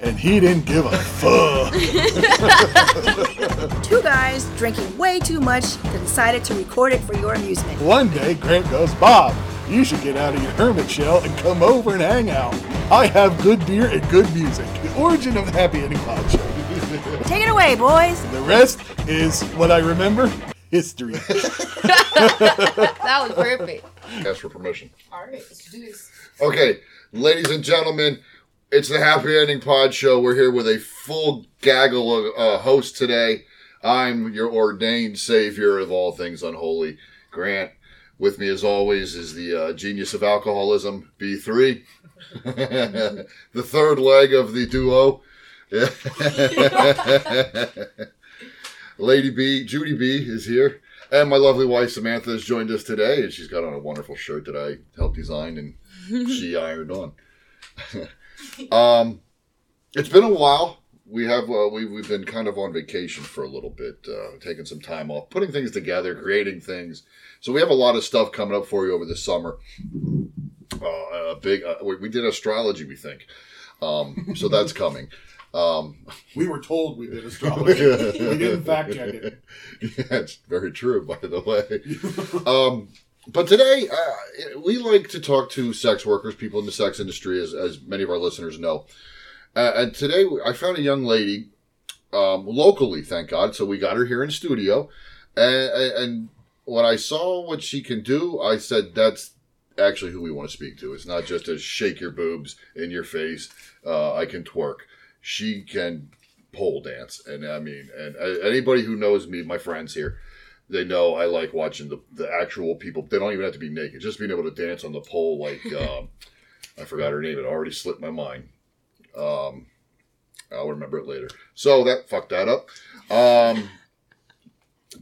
and he didn't give a fuck. Two guys drinking way too much that decided to record it for your amusement. One day, Grant goes, Bob, you should get out of your hermit shell and come over and hang out. I have good beer and good music. The origin of the Happy Ending Pod Show. Take it away, boys. The rest is what I remember history. That was perfect. Ask for permission. All right, let's do this. Okay, ladies and gentlemen, it's the Happy Ending Pod Show. We're here with a full gaggle of uh, hosts today. I'm your ordained savior of all things unholy, Grant. With me, as always, is the uh, genius of alcoholism, B3. the third leg of the duo. Lady B, Judy B is here. And my lovely wife Samantha has joined us today, and she's got on a wonderful shirt that I helped design and she ironed on. um, it's been a while. We have uh, we we've been kind of on vacation for a little bit, uh, taking some time off, putting things together, creating things. So we have a lot of stuff coming up for you over the summer. Uh, a big uh, we, we did astrology, we think. Um, so that's coming. Um, we were told we did astrology. we didn't fact check it. That's very true, by the way. um, but today, uh, we like to talk to sex workers, people in the sex industry, as, as many of our listeners know. Uh, and today, I found a young lady um, locally, thank God. So we got her here in studio. And, and when I saw what she can do, I said, that's actually who we want to speak to. It's not just a shake your boobs in your face, uh, I can twerk. She can pole dance. And I mean, and uh, anybody who knows me, my friends here, they know I like watching the, the actual people. They don't even have to be naked. Just being able to dance on the pole, like um, I forgot her name. It already slipped my mind. Um, I'll remember it later. So that fucked that up. Um,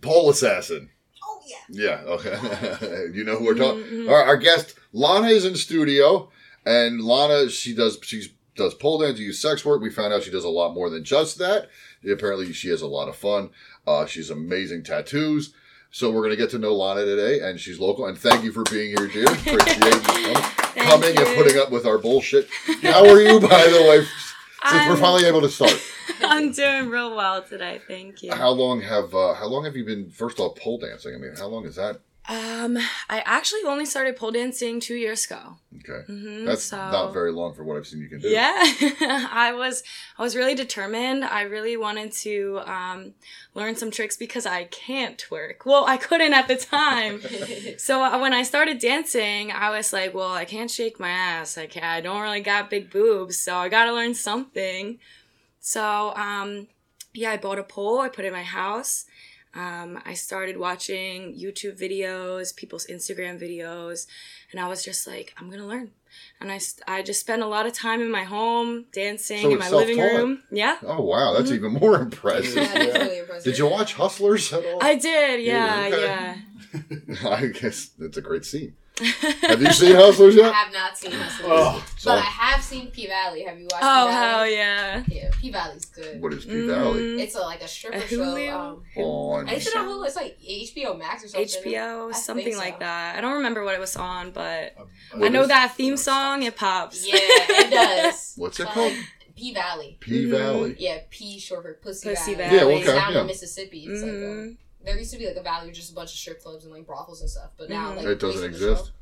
pole assassin. Oh yeah. Yeah. Okay. you know who we're talking. Our, our guest Lana is in studio, and Lana she does she's does pole dance, use sex work. We found out she does a lot more than just that. Apparently, she has a lot of fun. Uh, she's amazing tattoos. So we're gonna get to know Lana today, and she's local. And thank you for being here, dear. Appreciate coming, coming and putting up with our bullshit. How are you, by the way? Since we're finally able to start. I'm doing real well today, thank you. How long have uh, how long have you been first off pole dancing? I mean, how long is that? Um, I actually only started pole dancing two years ago. Okay, Mhm, that's so- not very long for what I've seen you can do. Yeah, I was I was really determined. I really wanted to um, learn some tricks because I can't twerk. Well, I couldn't at the time. so uh, when I started dancing, I was like, well, I can't shake my ass. I can't, I don't really got big boobs, so I got to learn something. So um, yeah, I bought a pole. I put it in my house. Um, I started watching YouTube videos, people's Instagram videos, and I was just like, I'm gonna learn. And I, I just spent a lot of time in my home dancing So in my living room. Yeah, Oh wow, that's even more impressive. Yeah, that's really impressive. Did you watch Hustlers at all? I did. Yeah, okay. yeah. I guess that's a great scene. Have you seen Hustlers I yet? have not seen Hustlers, Oh, but I have seen P Valley. Have you watched? Oh P hell Valley? yeah. Yeah, P Valley's good. what is P Valley? Mhm. It's a, like a stripper A show. Um, On is it on Hulu? It's like HBO Max or something. HBO, I something so. like that. I don't remember what it was on, but I know is- that theme song. It pops. Yeah, it does. What's it called? P Valley. P. Valley. Yeah, P short for Pussy, Pussy Valley. Valley. Yeah, It's okay, down yeah. in Mississippi. It's like Mhm. There used to be like a valley with just a bunch of strip clubs and like brothels and stuff, but now Mhm. like It doesn't based on the exist? show-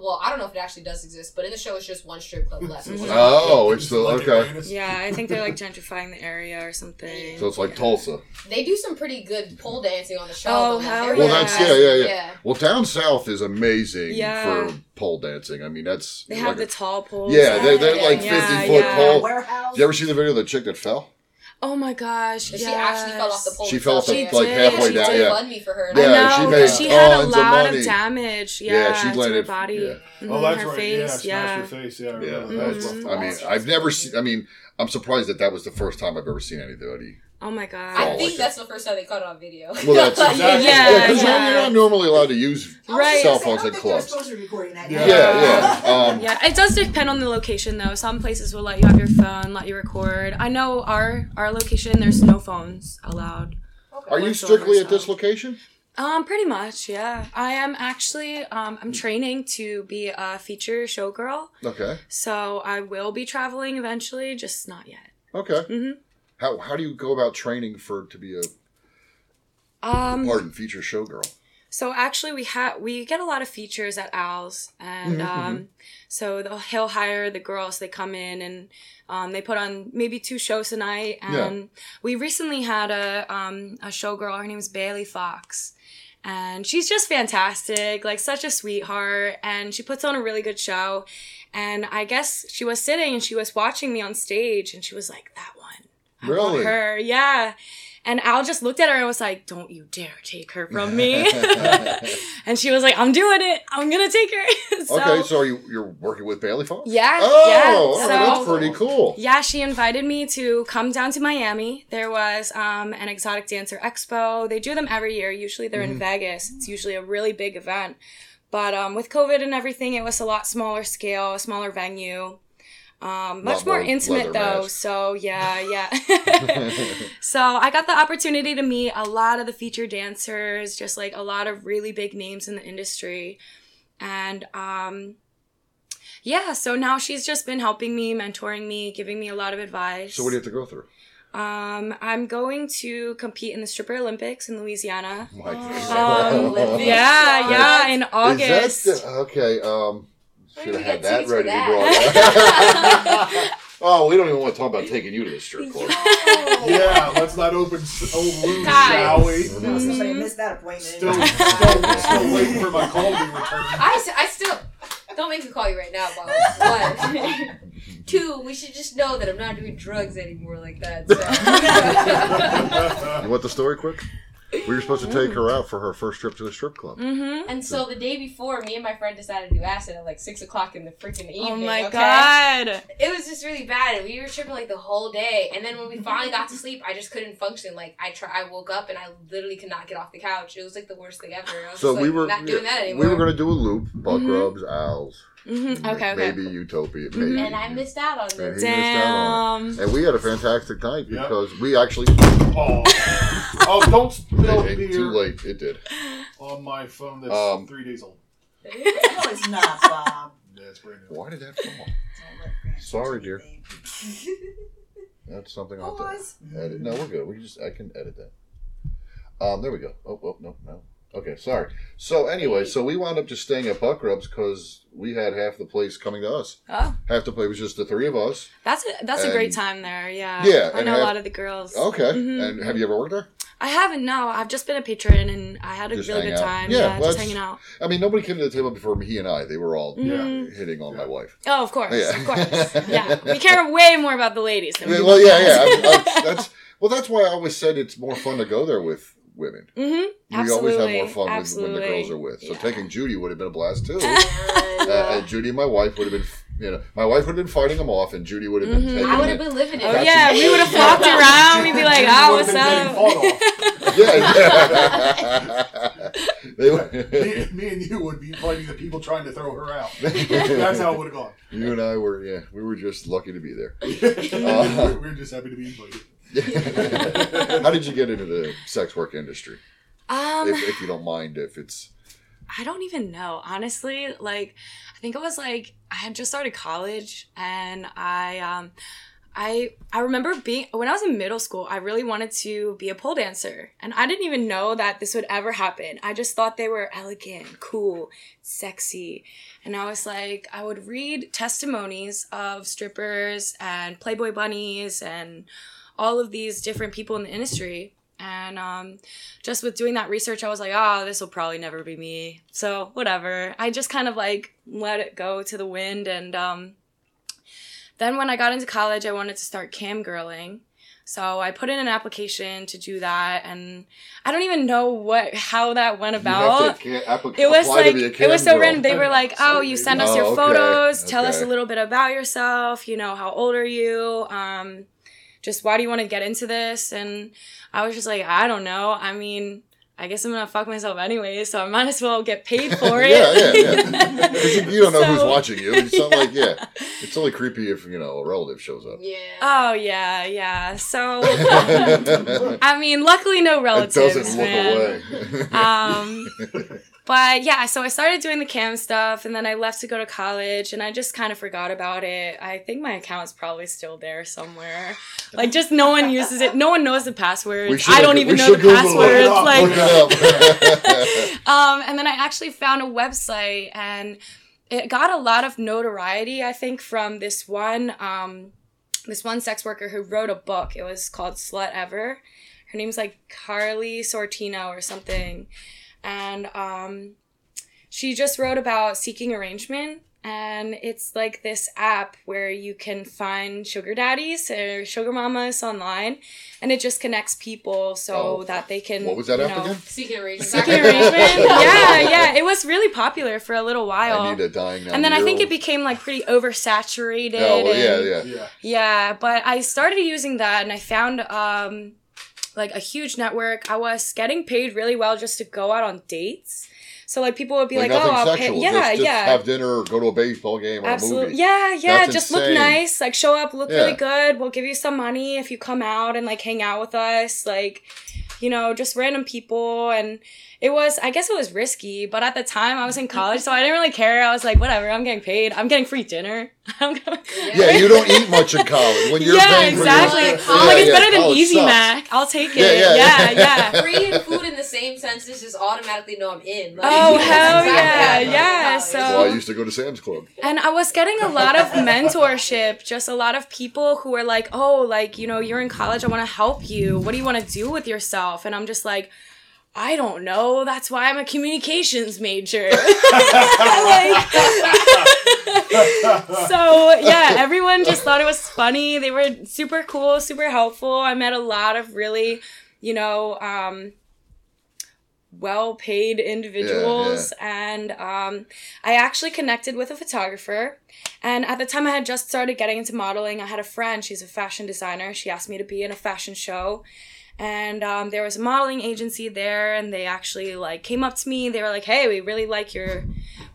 well, I don't know if it actually does exist, but in the show it's just one strip club left. Mhm. Oh, it's still Like okay. Yeah, I think they're like gentrifying the area or something. So it's like Tulsa. They do some pretty good pole dancing on the show. Oh, though. hell They're Well, that's yeah, yeah, yeah. yeah. Well, down south is amazing Yeah. for pole dancing. I mean, that's They have like the tall poles. yeah, they're, they're like Yeah, fifty foot yeah. pole. Warehouse. You ever see the video of the chick that fell? Oh my gosh. She actually fell off the pole. She fell off the She like did. halfway She down. did. Yeah, Fund me for her. Yeah, I know, she 'cause made she had a tons of lot of damage. Yeah, Yeah, she to landed- her body. yeah. Mhm, Oh, that's her right. face. yeah, smash Yeah. your face. Yeah, I Yeah, remember. that That was was- rough. I mean, I've never seen. I mean, I'm surprised that that was the first time I've ever seen anybody Oh my god. I think like that's the first time they caught it on video. Well, that's Exactly. Yeah, Yeah, 'cause yeah. you're not normally allowed to use Right. cell phones don't in think they were clubs. supposed to be recording that. Yeah. Yeah, yeah. Um, Yeah, it does depend on the location though. Some places will let you have your phone, let you record. I know our our location there's no phones allowed. Are you strictly at this location? Um, pretty much, yeah. I am actually um I'm training to be a feature showgirl, Okay. so I will be traveling eventually, just not yet. Okay. Mhm. How how do you go about training for to be a Um, pardon feature showgirl? So actually, we have we get a lot of features at Owls, and Mhm, um, so they'll, he'll hire the girls. They come in and um, they put on maybe two shows a night. And we recently had a um, a showgirl. Her name is Bailey Fox, and she's just fantastic. Like such a sweetheart, and she puts on a really good show. And I guess she was sitting and she was watching me on stage, and she was like, "That one, I want Really? her, yeah." And Al just looked at her and was like, "Don't you dare take her from me." and she was like, "I'm doing it. I'm gonna take her." so, okay, so are you you're working with Bailey Fox? yeah, Oh, yeah. So- that's pretty cool. yeah, she invited me to come down to Miami. There was um, an exotic dancer expo. They do them every year. Usually they're Mm-hmm. in Vegas. It's usually a really big event. But um, with COVID and everything, it was a lot smaller scale, a smaller venue. Um, much more more intimate though. So yeah, yeah. so I got the opportunity to meet a lot of the featured dancers, just like a lot of really big names in the industry. And um, yeah, so now she's just been helping me, mentoring me, giving me a lot of advice. So what do you have to go through? Um, I'm going to compete in the Stripper Olympics in Louisiana. My Um, yeah, yeah, in August. the, okay? Um, should have had that ready that? to be brought up. oh, we don't even want to talk about taking you to the strip club. Yeah, let's not open old wounds, shall we? Somebody missed that appointment. Still, still, still waiting for my call to be returned. I, s- I still don't make me call you right now, Bob. One, two. We should just know that I'm not doing drugs anymore like that. So. You want the story quick? We were supposed to take her out for her first trip to a strip club. Mm-hmm. and so the day before, me and my friend decided to do acid at like six o'clock in the freaking evening. Oh my okay? god. It was just really bad, and we were tripping like the whole day. And then when we finally got to sleep, I just couldn't function. Like I try, I woke up and I literally could not get off the couch. It was like the worst thing ever. I was So just, we like, were not doing that anymore. we were going to do a loop, Buck Mhm. Rubs, Owls, hmm Okay, okay. maybe Utopia, maybe. and I missed out on And this. he missed out on it. And we had a fantastic night Yep. because we actually. Oh, oh don't spill It- it- beer too late. It did. on my phone that's Um, three days old. No, it's not, Bob. Yeah, it's brand new. Why did that fall? Don't let Grant Sorry, dear. anything. That's something I'll Pause. edit. No, we're good. We can just I can edit that. Um, there we go. Oh, oh no, no. Okay, sorry. So anyway, so we wound up just staying at Buck Rubs because we had half the place coming to us. Oh, Half the place was just the three of us. that's a, that's a And- great time there. Yeah. Yeah, I and know a have- lot of the girls. Okay. Mhm. And have you ever worked there? I haven't. No, I've just been a patron and I had a Just really good out. time. Yeah, Yeah, well, just hanging out. I mean, nobody came to the table before he and I. They were all Mhm. hitting on my wife. Oh, of course, Yeah. of course. Yeah, we care way more about the ladies than we well, yeah, yeah. I- I- that's well. That's why I always said it's more fun to go there with women. Mm-hmm. We always have more fun with, when the girls are with. So Yeah. taking Judy would have been a blast too. Uh, and Judy and my wife would have been, you know, my wife would have been fighting them off, and Judy would have been Mhm. taking I would have been living it. Oh yeah, we would have flopped around. We'd be like, You "Ah, would've what's up?" fought Yeah. me, me and you would be fighting the people trying to throw her out. That's how it would have gone. you and I were, yeah, we were just lucky to be there. we're, we're just happy to be invited. How did you get into the sex work industry? Um, If, if you don't mind, if it's I don't even know, honestly. Like, I think it was like I had just started college, and I, um, I, I remember being when I was in middle school. I really wanted to be a pole dancer, and I didn't even know that this would ever happen. I just thought they were elegant, cool, sexy, and I was like, I would read testimonies of strippers and Playboy bunnies and all of these different people in the industry. And um, just with doing that research, I was like, oh, this will probably never be me. So whatever. I just kind of like let it go to the wind. And um, then when I got into college, I wanted to start cam girling. So I put in an application to do that, and I don't even know what how that went about ca- applic- it was like to be a it was so girl. random. They were like, "Oh, you send us Oh, your okay, photos. Tell us a little bit about yourself. You know, how old are you?" Um, just why do you want to get into this? And I was just like, I don't know. I mean, I guess I'm gonna fuck myself anyway, so I might as well get paid for it. yeah, yeah, yeah. 'Cause you, you don't know who's watching you. It's not like yeah. It's only creepy if you know a relative shows up. Yeah. Oh yeah, yeah. So I mean, luckily no It relatives. doesn't look man. away. Um, but yeah, so I started doing the cam stuff, and then I left to go to college, and I just kind of forgot about it. I think my account's probably still there somewhere. Like, just no one uses it. No one knows the passwords. should I don't even know the Google passwords. Look Like, up. um, and then I actually found a website, and it got a lot of notoriety. I think from this one, um, this one sex worker who wrote a book. It was called Slut Ever. Her name's like Carly Sortino or something, and um, she just wrote about seeking arrangement. And it's like this app where you can find sugar daddies or sugar mamas online, and it just connects people so Oh. that they can. What was that app know, again? Seeking arrangement. Seeking arrangement. yeah, yeah. It was really popular for a little while. I need a dying and then I think it became like pretty oversaturated. Oh well, yeah, yeah. Yeah. yeah, but I started using that and I found um like a huge network. I was getting paid really well just to go out on dates. So like people would be like, oh, nothing "Oh, I'll sexual. pay." Yeah, just, just yeah. Have dinner or go to a baseball game or a Absolutely. movie. Yeah, yeah. That's just look nice. Like show up, look Yeah. really good. We'll give you some money if you come out and like hang out with us. Like, you know, just random people and it was I guess it was risky, but at the time I was in college, so I didn't really care. I was like, whatever, I'm getting paid. I'm getting free dinner. I'm going Yeah, you don't eat much in college when you're yeah, paying for your- exactly. Yeah, like, it's yeah, better than college Easy sucks. Mac. I'll take it. Yeah, Yeah, yeah, yeah. yeah. Free food in the same sense is just automatically know I'm in. Like, Oh, that's hell exactly yeah, how it is in yeah, so- Well, I used to go to Sam's Club. And I was getting a lot of mentorship, just a lot of people who were like, oh, like, you know, you're in college, I want to help you. What do you want to do with yourself? And I'm just like, I don't know. That's why I'm a communications major. so yeah, everyone just thought it was funny. They were super cool, super helpful. I met a lot of really, you know, um, well paid individuals and um, i actually connected with a photographer and at the time i had just started getting into modeling i had a friend she's a fashion designer she asked me to be in a fashion show and um, there was a modeling agency there and they actually like came up to me. They were like hey we really like your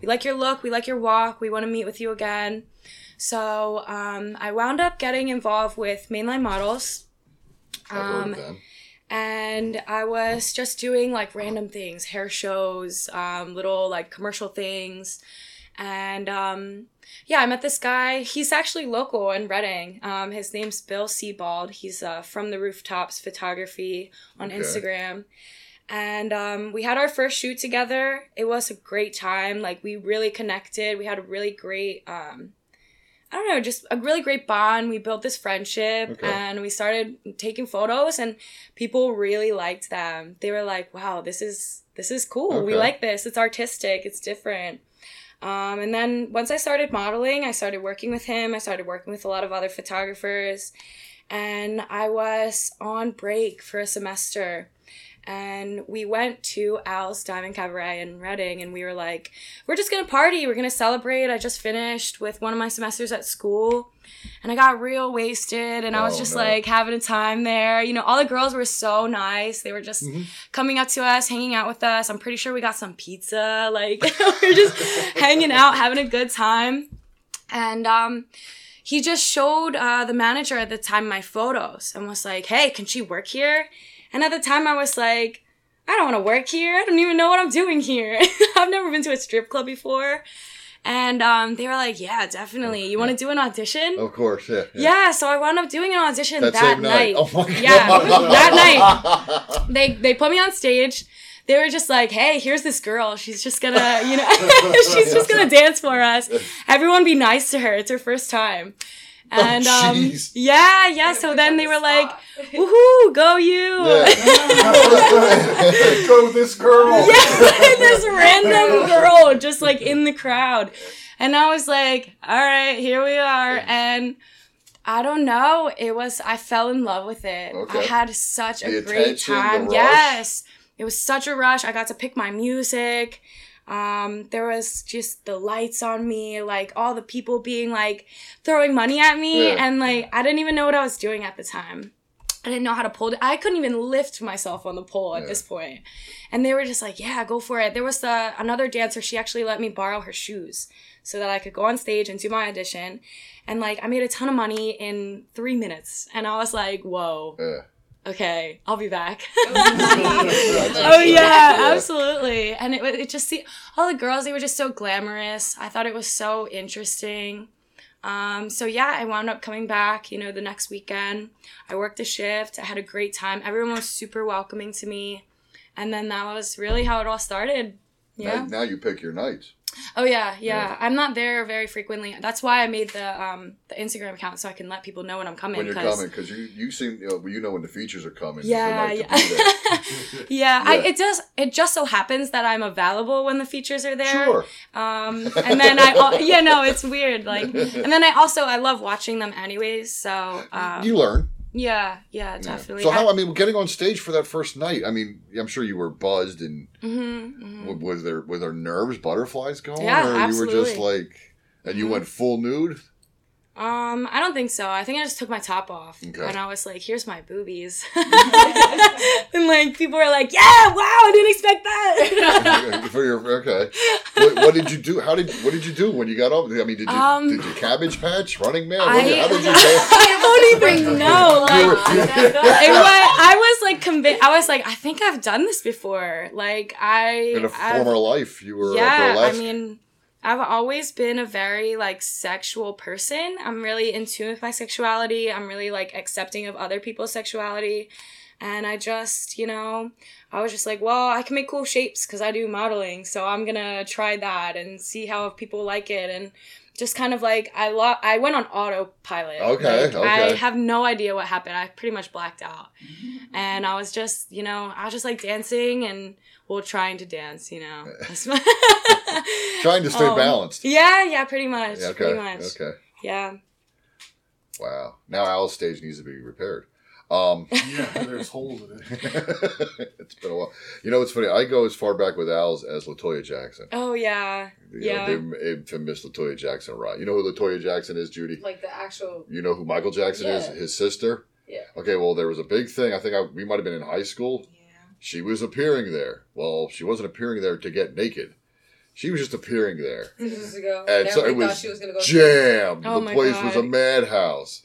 we like your look. We like your walk. We want to meet with you again. So um, i wound up getting involved with mainline models. Um, them. and I was just doing like random things, hair shows, um, little like commercial things, and um, yeah, I met this guy. He's actually local in Reading. Um, his name's Bill Sebald. He's uh, from the Rooftops Photography on Okay. Instagram. And um, we had our first shoot together. It was a great time. Like we really connected. We had a really great um, I don't know, just a really great bond. We built this friendship Okay. and we started taking photos and people really liked them. They were like, "Wow, this is this is cool. We like this. It's artistic. It's different." Um, and then once I started modeling, I started working with him. I started working with a lot of other photographers, and I was on break for a semester. And we went to Al's Diamond Cabaret in Reading, and we were like, we're just gonna party. We're gonna celebrate. I just finished with one of my semesters at school, and I got real wasted, and I was Oh, just no. like having a time there. You know, all the girls were so nice. They were just Mm-hmm. coming up to us, hanging out with us. I'm pretty sure we got some pizza. Like we were just hanging out, having a good time, and um. He just showed uh, the manager at the time my photos and was like, "Hey, can she work here?" And at the time, I was like, I don't want to work here. I don't even know what I'm doing here. I've never been to a strip club before. And um, they were like, yeah, definitely. You want to do an audition? Of course, yeah. Yeah, so I wound up doing an audition That that, night. night. Oh my god. Yeah, that night. They they put me on stage. They were just like, "Hey, here's this girl. She's just gonna, you know, she's just gonna dance for us. Everyone be nice to her. It's her first time." And um, Oh, jeez. yeah, yeah. So then they were like, "Woohoo, go you!" Go this girl. yeah, this random girl just like in the crowd. And I was like, all right, here we are. And I don't know, it was, I fell in love with it. I had such a great time. Yes. It was such a rush. I got to pick my music. Um, there was just the lights on me, like all the people being like throwing money at me, Yeah. and like I didn't even know what I was doing at the time. I didn't know how to pull it. I couldn't even lift myself on the pole at Yeah. this. And they were just like, "Yeah, go for it." There was the another dancer. She actually let me borrow her shoes so that I could go on stage and do my audition. And like, I made a ton of money in three minutes, and I was like, "Whoa, Yeah. Okay, I'll be back." Oh yeah, absolutely. And it it just see all the girls. They were just so glamorous. I thought it was so interesting. Um, so yeah, I wound up coming back. You know, the next weekend, I worked a shift. I had a great time. Everyone was super welcoming to me, and then that was really how it all started. Yeah. Now, now you pick your nights. Oh yeah, yeah, Yeah. I'm not there very frequently. That's why I made the um the Instagram account so I can let people know when I'm coming. when you're 'cause- coming because you you seem you know, you know when the features are coming. the Yeah, yeah. yeah, I, it does. It just so happens that I'm available when the features are there. Sure. Um, and then I, yeah, no, it's weird. Like, and then I also I love watching them anyways. So, um, you learn. Yeah, yeah, Yeah. definitely. So how I mean, getting on stage for that first night. I mean, I'm sure you were buzzed and hmm w was there were there nerves, butterflies going, Yeah, or you were just like, and you Mhm. went full nude. Um, I don't think so. I think I just took my top off Okay. and I was like, "Here's my boobies," and like people were like, "Yeah, wow, I didn't expect that." for your okay. What, what did you do? How did what did you do when you got up? I mean, did you Um, did you cabbage patch, running man? I, did, how did you go? I don't even know. Like, it was, I was like convinced. I was like, I think I've done this before. Like I, In a I've- former life, you were yeah. I mean, I've always been a very like sexual person. I'm really in tune with my sexuality. I'm really like accepting of other people's sexuality. And I just, you know, I was just like, well, I can make cool shapes because I do modeling. So I'm going to try that and see how people like it. And just kind of like, I lo- I went on autopilot. Okay, Like, I have no idea what happened. I pretty much blacked out. And I was just, you know, I was just like dancing and, well, trying to dance, you know. Trying to stay Um, balanced. Yeah, yeah, pretty much. Yeah, okay. Pretty much. Okay. Yeah. Wow. Now Al's stage needs to be repaired. Um, Yeah, there's holes in it. it's been a while. You know, it's funny. I go as far back with Al's as La Toya Jackson. Oh yeah. You Yeah. know, the infamous La Toya Jackson ride. You know who La Toya Jackson is, Judy? Like the actual. You know who Michael Jackson is? His sister? Yeah. Okay, well, there was a big thing. I think I, we might have been in high school. Yeah. She was appearing there. Well, she wasn't appearing there to get naked. She was just appearing there. Years ago, And and so it was thought she was gonna go. jammed. Oh the my place was a madhouse.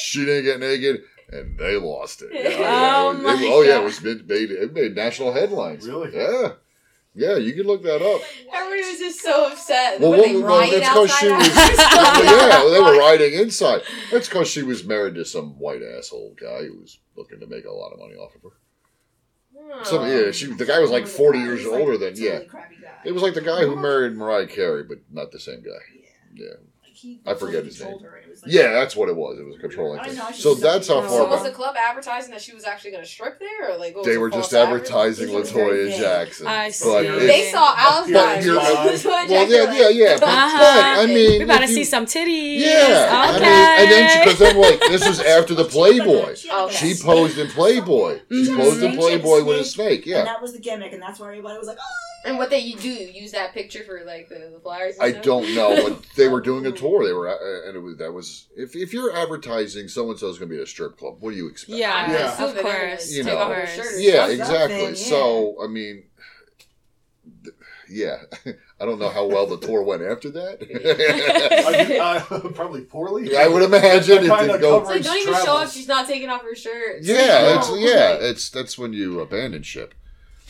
she didn't get naked, and they lost it. Yeah, Oh it my it- oh yeah, it was it made it made national headlines. Really? Yeah, yeah. You can look that up. Everybody was just so upset. Well, Were what- they well, riot that's 'cause outside she was- yeah, they were riding inside. That's because she was married to some white asshole guy who was looking to make a lot of money off of her. So oh. yeah, she the guy was like forty years He's like older than yeah. It was like the guy who married Mariah Carey, but not the same guy. Yeah. Yeah, Like, he I forget totally his name. her. It was like- yeah, that's what it was. It was a controlling thing. know, I should So that's how far So was the club advertising that she was actually gonna strip there, or like what They it, were just advertising? advertising It was very La Toya. Jackson. I But see. it's- They saw Al's But guys. you're- well, yeah, yeah, yeah. But, Uh-huh. but I mean, we about to see some titties. Yeah, I mean, and then she, because then like this was after the She had like a- Playboy. she had She posed in Playboy. She posed in Playboy with a snake, snake. Yeah. And that was the gimmick, and that's why everybody was like, oh. And what they do, use that picture for like the, the flyers. and I stuff? don't know, but they were doing a tour. They were, uh, and it was that was if if you're advertising so and so is going to be at a strip club, what do you expect? Yeah, Yeah. assume of that they're gonna course. You take know. off their shirt Yeah, something. exactly. yeah. So I mean, yeah, I don't know how well the tour went after that. I, I, probably poorly. I would imagine it didn't go. It's like, don't even show up. She's not taking off her shirt. Yeah, it's No. yeah, it's that's when you abandon ship.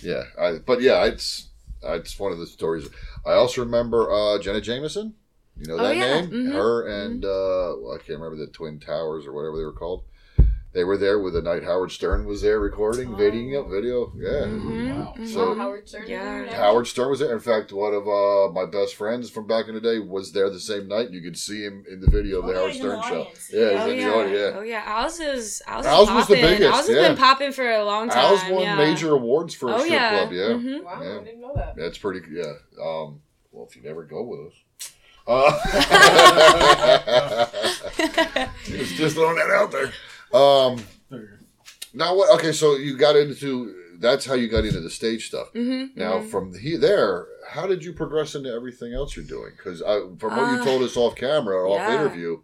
Yeah, I, but yeah, it's it's one of the stories. I also remember uh, Jenna Jameson. You know Oh, that yeah. name? Mhm. Her and uh, well, I can't remember the Twin Towers or whatever they were called. They were there with the night Howard Stern was there recording, video, video. Yeah, Mhm, Wow. mhm. So- Oh, Howard Stern. Yeah. Yeah. Howard Stern was there. In fact, one of uh, my best friends from back in the day was there the same night. You could see him in the video of the Oh, Howard he's in the Stern show. audience. Yeah, he's Oh in yeah. the audience. Yeah. Oh yeah. Al's is Al's, Al's was the biggest, Al's has yeah. been popping for a long time. Al's won yeah. major awards for a Oh strip yeah. club. Yeah. Mhm. Wow, Yeah. I didn't know that. That's pretty. Yeah. Um, well, if you never go with us, uh, just just throwing that out there. Um, There you go. now what? Okay, so you got into that's how you got into the stage stuff. Mm-hmm. Now, from he, there, how did you progress into everything else you're doing? Because from what you Uh, told us off camera or off yeah. interview,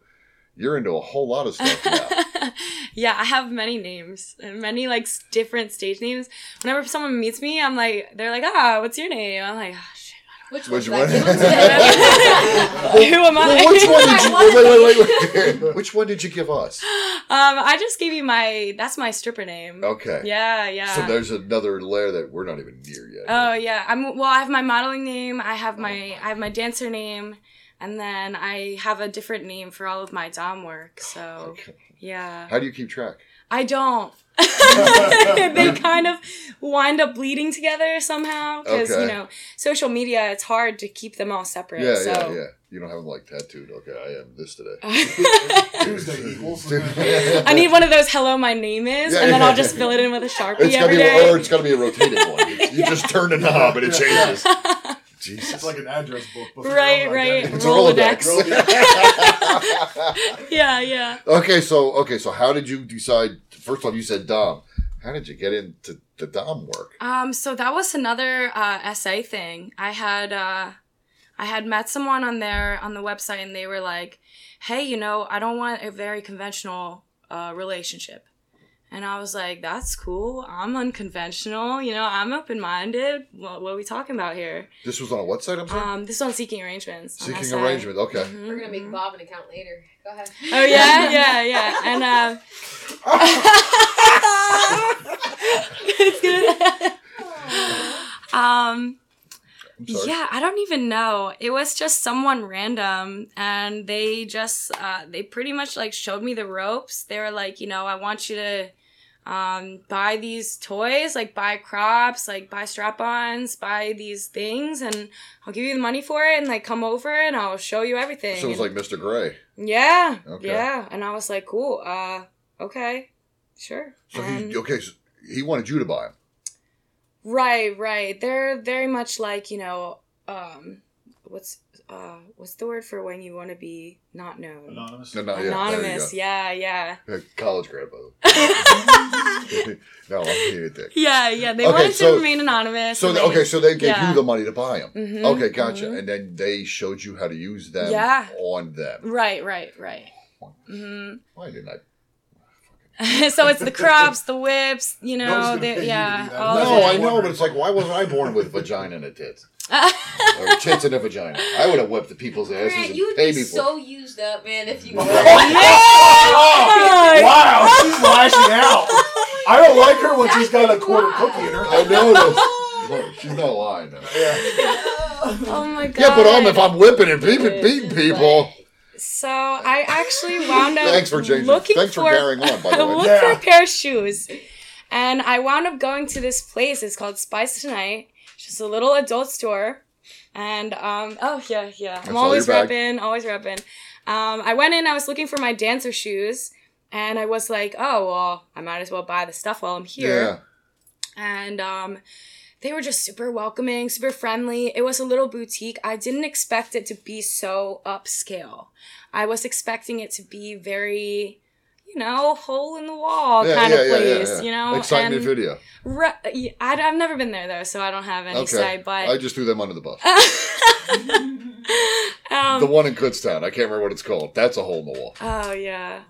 you're into a whole lot of stuff now. yeah, I have many names and many like different stage names. Whenever someone meets me, I'm like, they're like, ah, what's your name? I'm like, ah, shit. Which Which one? one? Give them today. Who am I? Well, which one did you? Wait, wait, wait, wait. Which one did you give us? Um, I just gave you my. That's my stripper name. Okay. Yeah, yeah. So there's another layer that we're not even near yet. Oh yeah, I'm well. I have my modeling name. I have my I have my dancer name, and then I have a different name for all of my dom work. So Okay. yeah, How do you keep track? I don't. they kind of wind up bleeding together somehow because Okay. you know social media. It's hard to keep them all separate. Yeah, so. yeah, yeah. You don't have them like tattooed. Okay, I am this today. Tuesday equals. I need one of those "Hello, my name is," Yeah, and then yeah, I'll just fill it in with a sharpie It's gotta every be, day. or it's got to be a rotating one. You just turn the knob and it changes. Jesus. It's like an address book. but Right, right. identity. It's a Rolodex. yeah, yeah. okay, so okay, so how did you decide? First off, you said Dom. How did you get into the Dom work? Um, so that was another uh, SA thing. I had uh, I had met someone on there on the website, and they were like, "Hey, you know, I don't want a very conventional uh, relationship." And I was like, "That's cool. I'm unconventional. You know, I'm open minded. What, what are we talking about here?" This was on what site? I'm sorry. Um, this is on Seeking Arrangements. Seeking SA. arrangement. Okay. Mhm, We're gonna make mhm. Bob an account later. Go ahead. Oh yeah, yeah, yeah, and uh, it's good. um, I'm sorry. Yeah, I don't even know. It was just someone random, and they just uh, they pretty much like showed me the ropes. They were like, you know, I want you to um, buy these toys, like buy crops, like buy strap-ons, buy these things, and I'll give you the money for it, and like come over and I'll show you everything. So it was And- like Mr. Gray. yeah, Okay. yeah, and I was like, cool, uh, okay, sure. So And- he okay. So he wanted you to buy him. Right, right. They're very much like you know, um, what's uh, what's the word for when you want to be not known? Anonymous. No, no, yeah, Anonymous. Yeah, yeah, Yeah, College grad, by the way. no, I'm being a dick. yeah, yeah. They Okay, wanted so- to remain anonymous. So they, they- okay, so they gave yeah. you the money to buy them. Mhm, okay, gotcha. mhm. And then they showed you how to use them Yeah. on them. Right, right, right. Mm-hmm. Why didn't I? so it's the crops, the whips, you know, one's gonna they- pay you to do yeah. that. all No, of I know, but it's like, why wasn't I born with vagina and a tit? or tits and a vagina? I would have whipped the people's asses Grant, and you would be so used up, man, if you. Oh, wow, she's lashing out. I don't like her when she's got a quarter cookie in her. I know this. She's not lying. Though. Oh my god. Yeah, but um, if I'm whipping and beating, beating people, So I actually wound up thanks for changing. looking Thanks for for carrying on. By the way, look Yeah. for a pair of shoes. And I wound up going to this place. It's called Spice Tonight. It's just a little adult store. And um oh yeah, yeah. I'm always repping, always repping. Um I went in, I was looking for my dancer shoes, and I was like, oh well, I might as well buy the stuff while I'm here yeah. and um, they were just super welcoming, super friendly. It was a little boutique. I didn't expect it to be so upscale. I was expecting it to be very, you know, hole in the wall Yeah, kind yeah, of place, yeah. you know. Excitement and video. Yeah, I, have never been there though, so I don't have any Okay, say. But I just threw them under the bus. um, the one in Kutztown. I can't remember what it's called. That's a hole in the wall. oh yeah,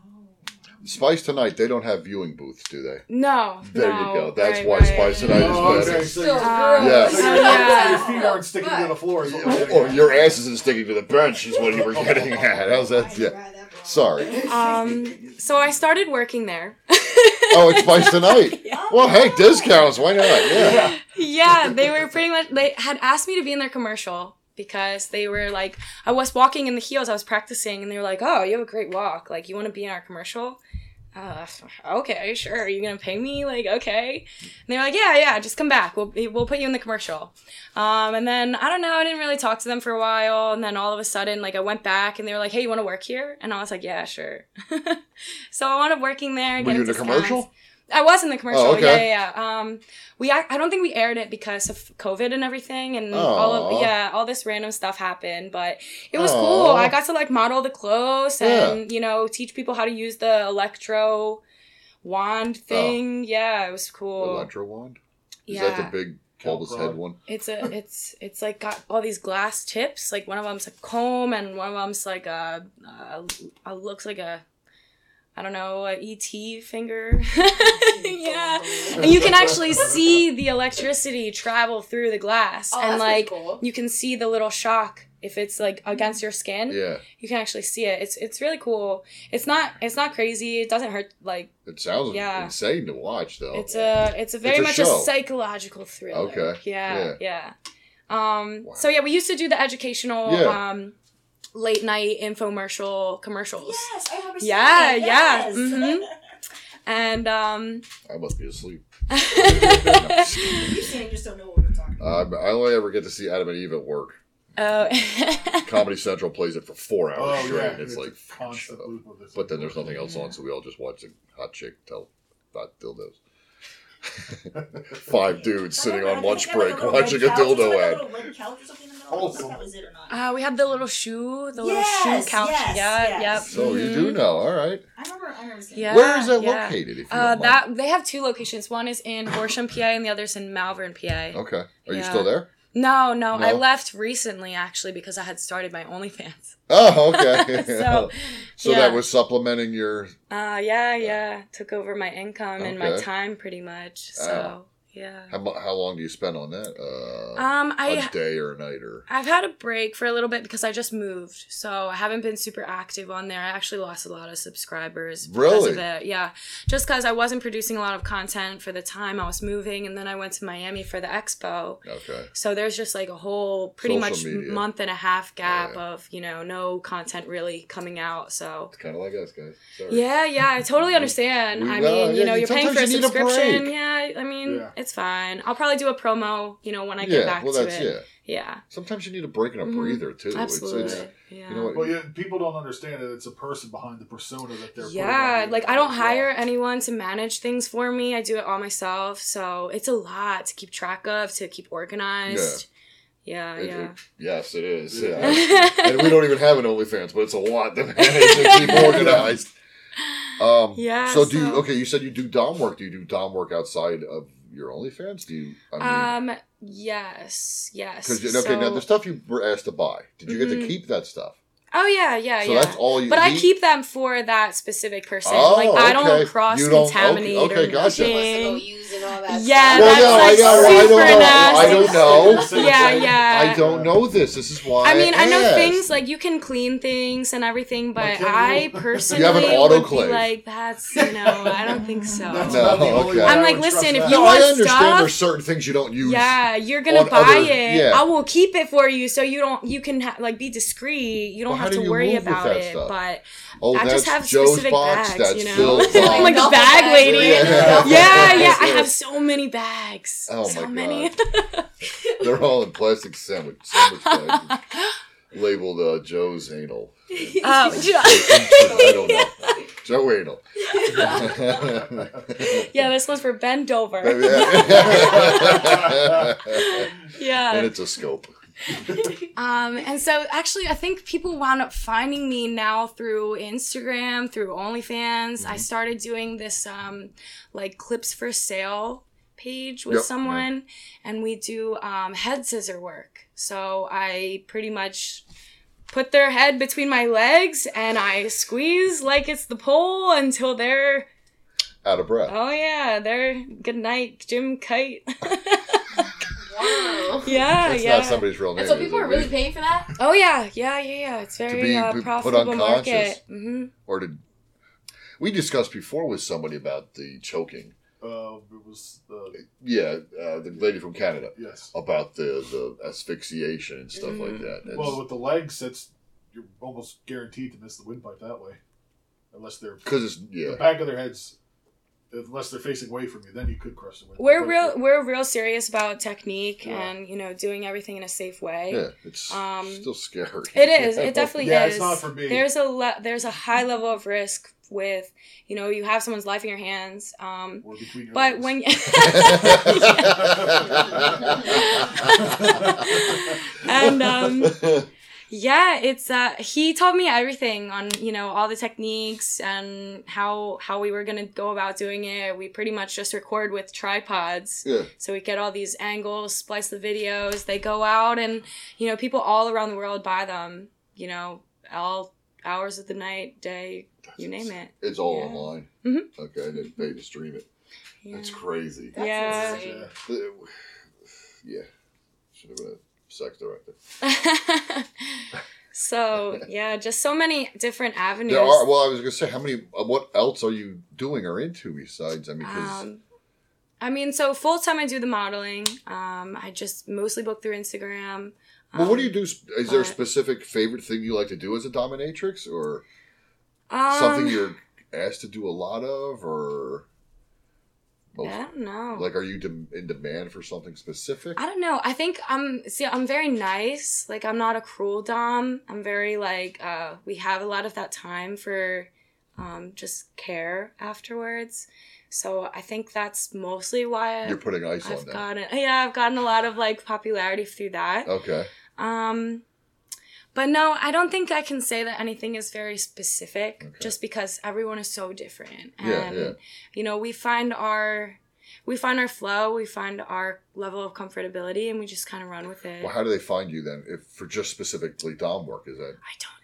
Spice Tonight, they don't have viewing booths, do they? no. There no, you go. That's right, why right. Spice Tonight Oh, is okay, better. so Still your- Um, Yeah. so so your, yeah. your feet aren't sticking to the floor. Is what Or your ass isn't sticking to the bench is what you were getting at. How's that? Yeah. Sorry. Um, so I started working there. Oh, it's Spice Tonight. yeah. Well, hey, discounts. Why not? Yeah. Yeah. yeah, they were pretty much they had asked me to be in their commercial because they were like I was walking in the heels, I was practicing and they were like, "Oh, you have a great walk. Like you want to be in our commercial?" Uh, okay, sure. Are you gonna pay me? Like, okay. And they were like, yeah, yeah, just come back. We'll we'll put you in the commercial. Um, and then I don't know. I didn't really talk to them for a while, and then all of a sudden, like, I went back, and they were like, hey, you want to work here? And I was like, yeah, sure. so I wound up working there. Were getting you in commercial? I was in the commercial. Oh, okay. Yeah, yeah, yeah. Um, we I, I don't think we aired it because of COVID and everything, and all of yeah, all this random stuff happened. But it was Aw. cool. I got to like model the clothes and you know teach people how to use the electro wand thing. Yeah, it was cool. Electro wand. Is yeah. that the big bulbous head one? It's a it's it's like got all these glass tips. Like one of them's a comb, and one of them's like a, a, a looks like a I don't know a ET finger. yeah, and you can actually see the electricity travel through the glass, Oh, and like cool. you can see the little shock if it's like against your skin. Yeah, You can actually see it. It's it's really cool. It's not it's not crazy. It doesn't hurt. Like it sounds Yeah. insane to watch though. it's a it's a very a much a psychological thriller. Okay. Yeah, yeah. Um Wow. so yeah, we used to do the educational Yeah. um late night infomercial commercials. Yes, I remember seeing Yeah, it, yeah, yes. mhm. And um I must be asleep. You've seen just don't know what we're talking about. Uh, I only ever get to see Adam and Eve at work. oh Comedy Central plays it for four hours Oh straight. yeah, It's a like constant show. loop of this. But then there's nothing else on, so we all just watch a hot chick tell about dildos. Five dudes sitting on lunch break watching a dildo ad. Wholesome. That was it or not? uh, we had the little shoe, the little shoe couch. yes, yeah, yes. yep. So you mhm. do know, all right. I remember. I remember yeah, Where is that yeah. located? If you Uh, that they have two locations. One is in Horsham, PA, and the other's in Malvern, PA. Okay. Are you still there? No, no, I left recently actually because I had started my OnlyFans. Oh, okay. So, So yeah. that was supplementing your. Uh, yeah, yeah, took over my income and my time pretty much. So, yeah. How, how long do you spend on that? Uh, Um, a I day or a night or? I've had a break for a little bit because I just moved, so I haven't been super active on there. I actually lost a lot of subscribers because Really? of it. Yeah, just because I wasn't producing a lot of content for the time I was moving, and then I went to Miami for the expo. Okay. So there's just like a whole pretty Social much media. month and a half gap Yeah. of you know no content really coming out. So It's kind of like us, guys. Sorry. yeah, yeah, I totally understand. We- I mean, you yeah, know, you're paying for a you a subscription. break. Yeah, I mean, Yeah. It's fine. I'll probably do a promo, you know, when I Yeah. get back well, to that's it. yeah. Yeah, Sometimes you need a break and a Mhm. breather too. absolutely. It's, it's, yeah. you know what? Well, yeah, people don't understand that it's a person behind the persona that they're. Yeah, on like I don't internet as well. hire anyone to manage things for me. I do it all myself. So it's a lot to keep track of, to keep organized. Yeah, It- yeah. it- yes, it is. Yeah. Yeah. and we don't even have an OnlyFans, but it's a lot to manage to keep organized. Um, Yeah, So do you? so- Okay, you said you do dom work. Do you do dom work outside of your OnlyFans? Do you? I mean, um, yes, yes. because okay, now the stuff you were asked to buy, did you get to Mhm. keep that stuff? Oh yeah, yeah, So yeah. that's all you. But I keep them for that specific person. Oh, like I okay. don't cross contaminate okay, okay, or gotcha. Nothing. Wants to go use and all that Yeah, stuff. Well, that's no, I like know, I don't super know. I nasty. don't know. Yeah, yeah. I don't know this. This is why. I mean, I know things like you can clean things and everything, but Like, I personally You have an would autoclave. be like, that's no, I don't think so. No, about the only okay. I I'm like, listen, if you No, want I understand. stuff- There's certain things you don't use. Yeah, you're gonna buy other- it. yeah. I will keep it for you, so you don't. You can ha- like be discreet. You don't Well, have do to you worry about it. stuff? But Oh, I just have Joe's specific box. bags, that's you know? I'm like the bag lady. yeah. Yeah, yeah. Yeah. I have so many bags. Oh so my many. They're all in plastic sandwich sandwich bags labeled uh, Joe's anal. Oh, I don't know. Joe anal. yeah, this one's for Ben Dover. Yeah. And it's a scope. Um, and so actually, I think people wound up finding me now through Instagram, through OnlyFans. Mm-hmm. I started doing this um, like clips for sale page with Yep, someone, and we do um, head scissor work. So I pretty much put their head between my legs and I squeeze like it's the pole until they're Out of breath. oh yeah they're good night Jim Kite. Wow. yeah, That's yeah. not somebody's real name. And so people are really paying for that? Oh yeah, yeah, yeah, yeah. It's very be uh, put- put profitable unconscious. market. hmm Or did we discussed before with somebody about the choking? Uh, it was the Yeah, uh, the lady from Canada yes. about the the asphyxiation and stuff like Mhm. that. It's- Well, with the legs, that's you're almost guaranteed to miss the windpipe that way, unless they're Because it's the back of their heads. Unless they're facing away from you, then you could crush the windpipe. We're But real. if- We're real serious about technique Yeah. and you know doing everything in a safe way. yeah, it's Um, still scary. It is. It definitely Yeah, is. it's not for me. There's a le- there's a high level of risk with you know you have someone's life in your hands. Um, between your but legs. when and um, Yeah, it's uh he taught me everything on, you know, all the techniques and how how we were going to go about doing it. We pretty much just record with tripods. Yeah. So we get all these angles, splice the videos, they go out and you know, people all around the world buy them, you know, all hours of the night, day, you name it. It's all Yeah. online. Mhm. Okay, and then pay to stream it. Yeah. That's crazy. That's Yeah. insane. Uh, Yeah. Should have been a sex director. so, yeah, just so many different avenues. There are. Well, I was gonna say, how many? uh, What else are you doing or into besides? I mean, 'cause- Um, I mean, so full time I do the modeling. Um, I just mostly book through Instagram. well, what do Um, you do? sp- Is there a specific favorite thing you like to do as a dominatrix, or Um, something you're asked to do a lot of, or most, I don't know. like, are you dem- in demand for something specific? I don't know. I think I'm see I'm very nice. Like I'm not a cruel dom. I'm very like uh we have a lot of that time for um just care afterwards. So I think that's mostly why You're putting ice I've on that. gotten yeah, I've gotten a lot of like popularity through that. Okay. Um, but no, I don't think I can say that anything is very specific Okay. just because everyone is so different. And, Yeah, yeah. you know, we find our. We find our flow, we find our level of comfortability, and we just kind of run with it. Well, how do they find you then? If for just specifically dom work, is that? I don't.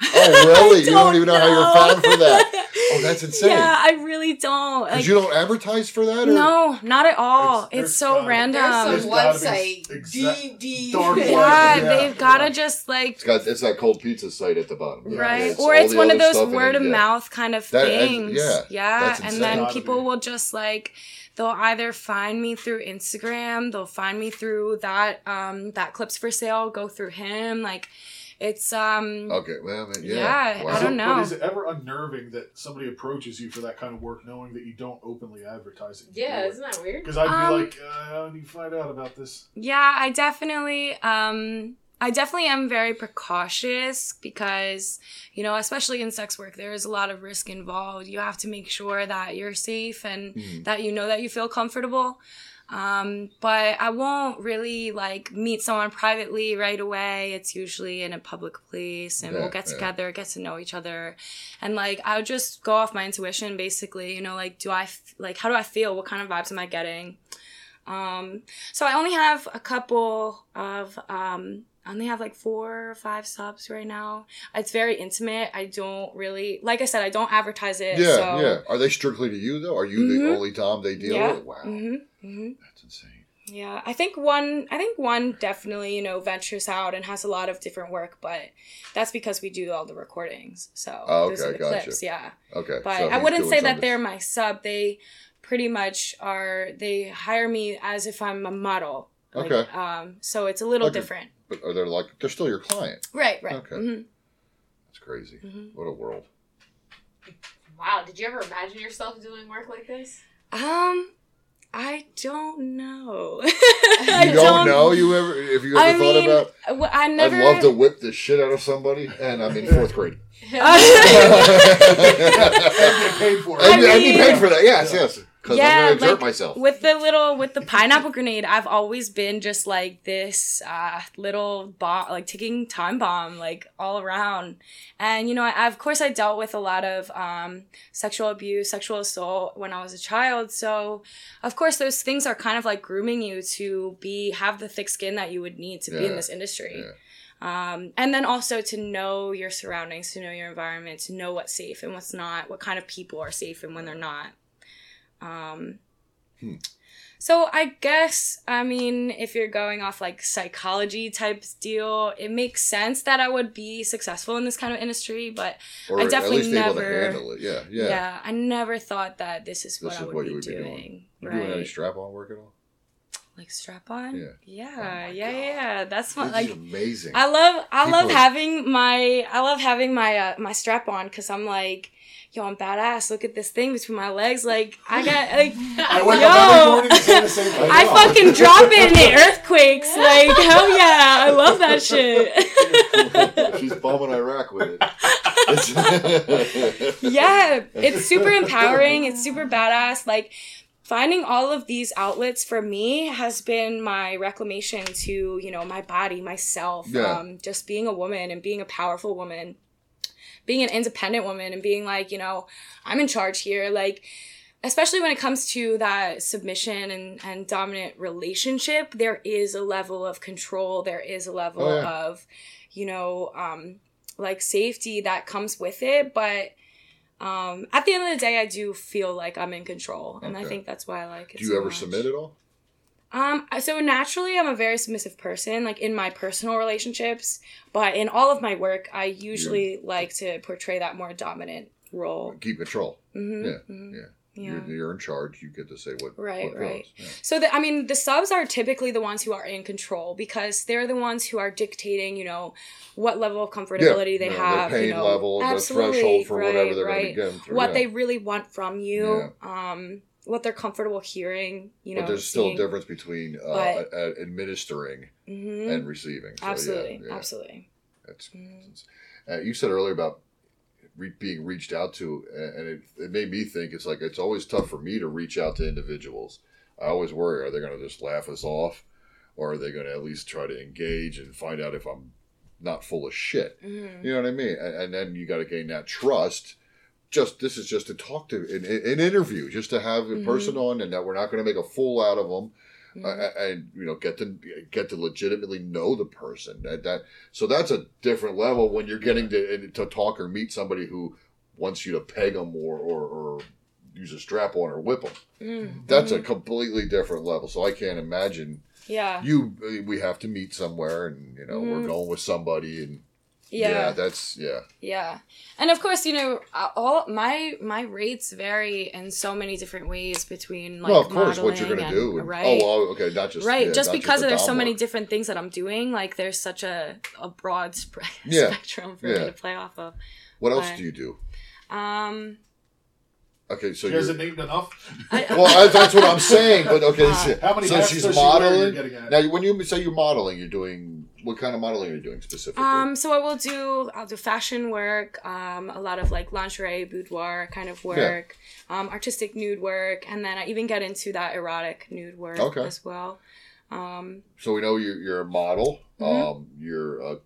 Oh, really? I you don't even know, how you're found for that. Oh, that's insane. Yeah, I really don't. Because Like, you don't advertise for that? Or? no, not at all. It's- It's, so gotta- random. There's There's some gotta website exact- deep, deep. yeah, Yeah, they've gotta yeah. just like It's got it's that cold pizza site at the bottom. Yeah, right it's or it's one of those word of mouth kind of That- and- things yeah, yeah that's and then people be. will just like they'll either find me through instagram they'll find me through that um that clips for sale go through him like it's um Okay, well, I mean, yeah. Yeah, Wow. I don't know. But is it ever unnerving that somebody approaches you for that kind of work knowing that you don't openly advertise it? Yeah, isn't that weird? Because I'd be Um, like, uh, how do you find out about this? yeah i definitely um I definitely am very precautious because, you know, especially in sex work, there is a lot of risk involved. You have to make sure that you're safe and Mhm. that you know that you feel comfortable. Um, but I won't really like meet someone privately right away. It's usually in a public place and Yeah, we'll get yeah. together, get to know each other. And like, I'll just go off my intuition basically, you know, like, do I, f- like, how do I feel? What kind of vibes am I getting? Um, so I only have a couple of, um, I only have like four or five subs right now. It's very intimate. I don't really, like I said, I don't advertise it. Yeah, so, yeah. Are they strictly to you though? Are you the Mhm. only Tom they deal Yeah. with? Wow, hmm hmm that's insane. Yeah, I think one I think one definitely, you know, ventures out and has a lot of different work, but that's because we do all the recordings. So Oh, okay, the gotcha. clips, yeah. Okay, But so I wouldn't say that they're my sub. They pretty much are they hire me as if I'm a model. Like, Okay. Um so it's a little Like a- different. But are they like they're still your client? Right, right. Okay. mhm. That's crazy. Mhm. What a world. Wow, did you ever imagine yourself doing work like this? Um I don't know. You I don't, know you ever if you ever I thought mean, about w- I never I'd love to whip the shit out of somebody and I'm in fourth grade. And get paid for it. I'd, I I'd be mean- paid for that, yes, yes. Because Yeah, I'm gonna exert like, myself. with the little with the pineapple grenade i've always been just like this uh little bomb like ticking time bomb like all around and you know I, of course i dealt with a lot of um sexual abuse sexual assault when i was a child so of course those things are kind of like grooming you to be have the thick skin that you would need to be in this industry yeah. um, and then also to know your surroundings, to know your environment, to know what's safe and what's not, what kind of people are safe and when they're not. Um, Hmm. So I guess, I mean, if you're going off like psychology type deal, it makes sense that I would be successful in this kind of industry, but or I definitely least able to never- it. Yeah, yeah. yeah, I never thought that this is what This I would what be you would be doing. doing. You doing any strap on work at all? Like strap on? Yeah. Yeah, Oh yeah, God. yeah. That's what like amazing. I love I People love having my I love having my uh, my strap on because I'm like, yo, I'm badass. Look at this thing between my legs. Like I got like I wake Yo. up every morning and say the same. I fucking drop it in the earthquakes. Like hell yeah, I love that shit. She's bombing Iraq with it. yeah, it's super empowering. It's super badass. Like finding all of these outlets for me has been my reclamation to you know my body myself Yeah. um, just being a woman and being a powerful woman being an independent woman and being like you know i'm in charge here like especially when it comes to that submission and, and dominant relationship there is a level of control there is a level Oh, yeah. of you know um like safety that comes with it but um at the end of the day i do feel like i'm in control and i think that's why i like it Do you so ever much. submit at all? Um, so naturally, I'm a very submissive person, like in my personal relationships, but in all of my work, I usually like to portray that more dominant role. Keep control. hmm Yeah, mhm. yeah. Yeah. You're, you're in charge. You get to say what. Right, what right. Yeah. So the, I mean, the subs are typically the ones who are in control because they're the ones who are dictating, you know, what level of comfortability they Yeah, have, the pain you know, level, the absolutely, threshold for right, whatever they're right. going to get through. what yeah. they really want from you, um, what they're comfortable hearing, you know. but there's still a difference between uh, But- uh, administering Mhm. and receiving. So, Absolutely, yeah. absolutely. That's, Mhm. uh, you said earlier about re- being reached out to, and it, it made me think it's like it's always tough for me to reach out to individuals. I always worry: are they going to just laugh us off, or are they going to at least try to engage and find out if I'm not full of shit? Mhm. You know what I mean? And, and then you got to gain that trust. Just this is just to talk to an, an interview, just to have a Mhm. person on, and that we're not going to make a fool out of them uh, and you know get to get to legitimately know the person. That, that so that's a different level when you're getting to to talk or meet somebody who wants you to peg them or or, or use a strap on or whip them Mm, that's a completely different level. So i can't imagine yeah, you we have to meet somewhere and you know we're Mhm. going with somebody and yeah, that's yeah yeah. And of course, you know, uh, all my my rates vary in so many different ways between like well of course what you're gonna do and- and- right. oh well, okay not just right, yeah, just because the there's so dom many different things that I'm doing, like there's such a, a broad sp- Yeah, spectrum for yeah. me to play off of. what else but- do you do Um, okay so She you're hasn't named enough. I, well I, that's what i'm saying but okay Uh, so- How many so she's does she modeling you're getting at? Now, when you say you're modeling, you're doing what kind of modeling are you doing specifically? Um, so I will do I'll do fashion work, um, a lot of like lingerie, boudoir kind of work, um, artistic nude work, and then I even get into that erotic nude work Okay. as well. Um, so we know you're, you're a model. Mhm. Um, you're a,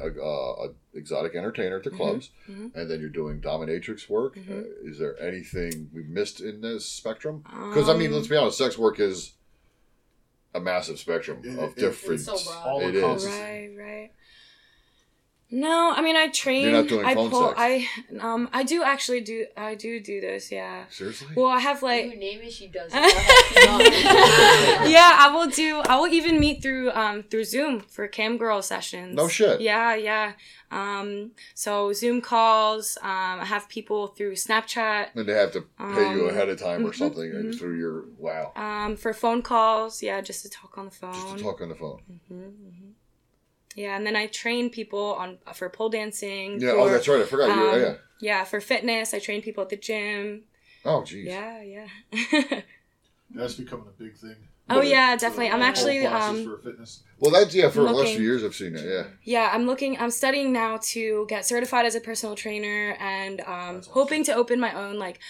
a, a exotic entertainer at the clubs, mhm. and then you're doing dominatrix work. Mhm. Uh, is there anything we missed in this spectrum? Because I mean, um, let's be honest, sex work is a massive spectrum It- of it- different. It's so broad. All It encompassing. is. Right, right. No, I mean I train. You're not doing I phone pull. sex. I um I do actually do. I do do this. Yeah. Seriously? Well, I have like you name it, she does yeah. I will do. I will even meet through um through Zoom for cam girl sessions. No shit. Yeah, yeah. Um, so Zoom calls. Um, I have people through Snapchat. and they have to pay you Um, ahead of time or mhm, something and mhm. through your wow, Um, for phone calls. Yeah, just to talk on the phone. just to talk on the phone. hmm hmm Yeah, and then I train people on for pole dancing. Yeah. for, oh, that's right. I forgot you. um, Yeah. Yeah, for fitness, I train people at the gym. Oh, geez. Yeah, yeah. That's becoming a big thing. oh What is- yeah, definitely. I'm actually um for fitness. Well, that's yeah. For the last few years, I've seen it. Yeah. Yeah, I'm looking. I'm studying now to get certified as a personal trainer, and um, That's awesome. hoping to open my own like,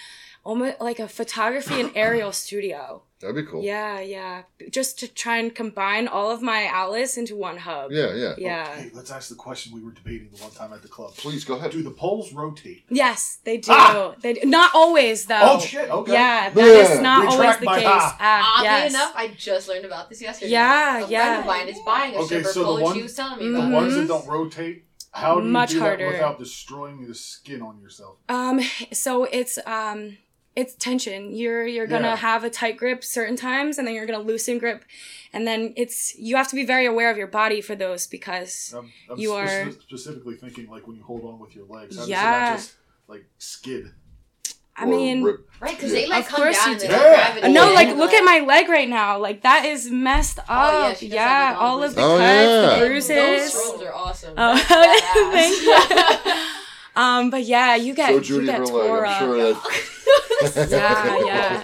almost like a photography and aerial studio. That'd be cool. Yeah, yeah. Just to try and combine all of my outlets into one hub. Yeah. Yeah. Yeah. Okay, let's ask the question we were debating the one time at the club. Please go ahead. Do the poles rotate? Yes, they do. Ah! They do. not always though. Oh, shit, okay. Yeah, that is Yeah. not always the my case. ah. Ah, Oddly yes. enough, I just learned about this yesterday. Yeah, a yeah. friend of mine is buying a Okay, stripper so the pole, and one- she was telling me The about Mhm. ones that don't rotate, how do you Much do harder. that without destroying the skin on yourself? Um, so it's um, it's tension. You're you're gonna Yeah. have a tight grip certain times, and then you're gonna loosen grip, and then it's you have to be very aware of your body for those because I'm, I'm You spec- are- specifically thinking like when you hold on with your legs. How does it Yeah. not just like skid? I mean. rip- Right, because they like Of come down you do. Yeah. No, like look at my leg right now. Like that is messed up. Oh, yeah, yeah, like, all all of the bruises. cuts, Oh, yeah. the Those bruises. strobes are awesome. Oh, thank you. um, but yeah, you get So you get her tore I'm up. sure that. Yeah, yeah.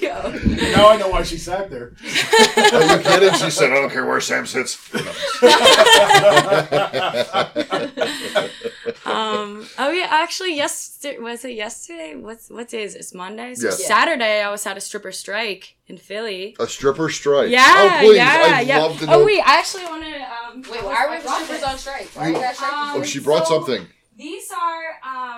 Yeah. now I know why she sat there. Are you kidding? She said, "I don't care where Sam sits." um. Oh yeah. Actually, yesterday was it yesterday? What's what day is it? It's Monday. So Yes. Saturday, I was at a stripper strike in Philly. A stripper strike. Yeah, Oh, please. yeah, I'd yeah. love to know. Oh wait, I actually want to. Um, Wait, I why was- were I the strippers on strike? Why you guys striking? Um, oh, she brought so- something.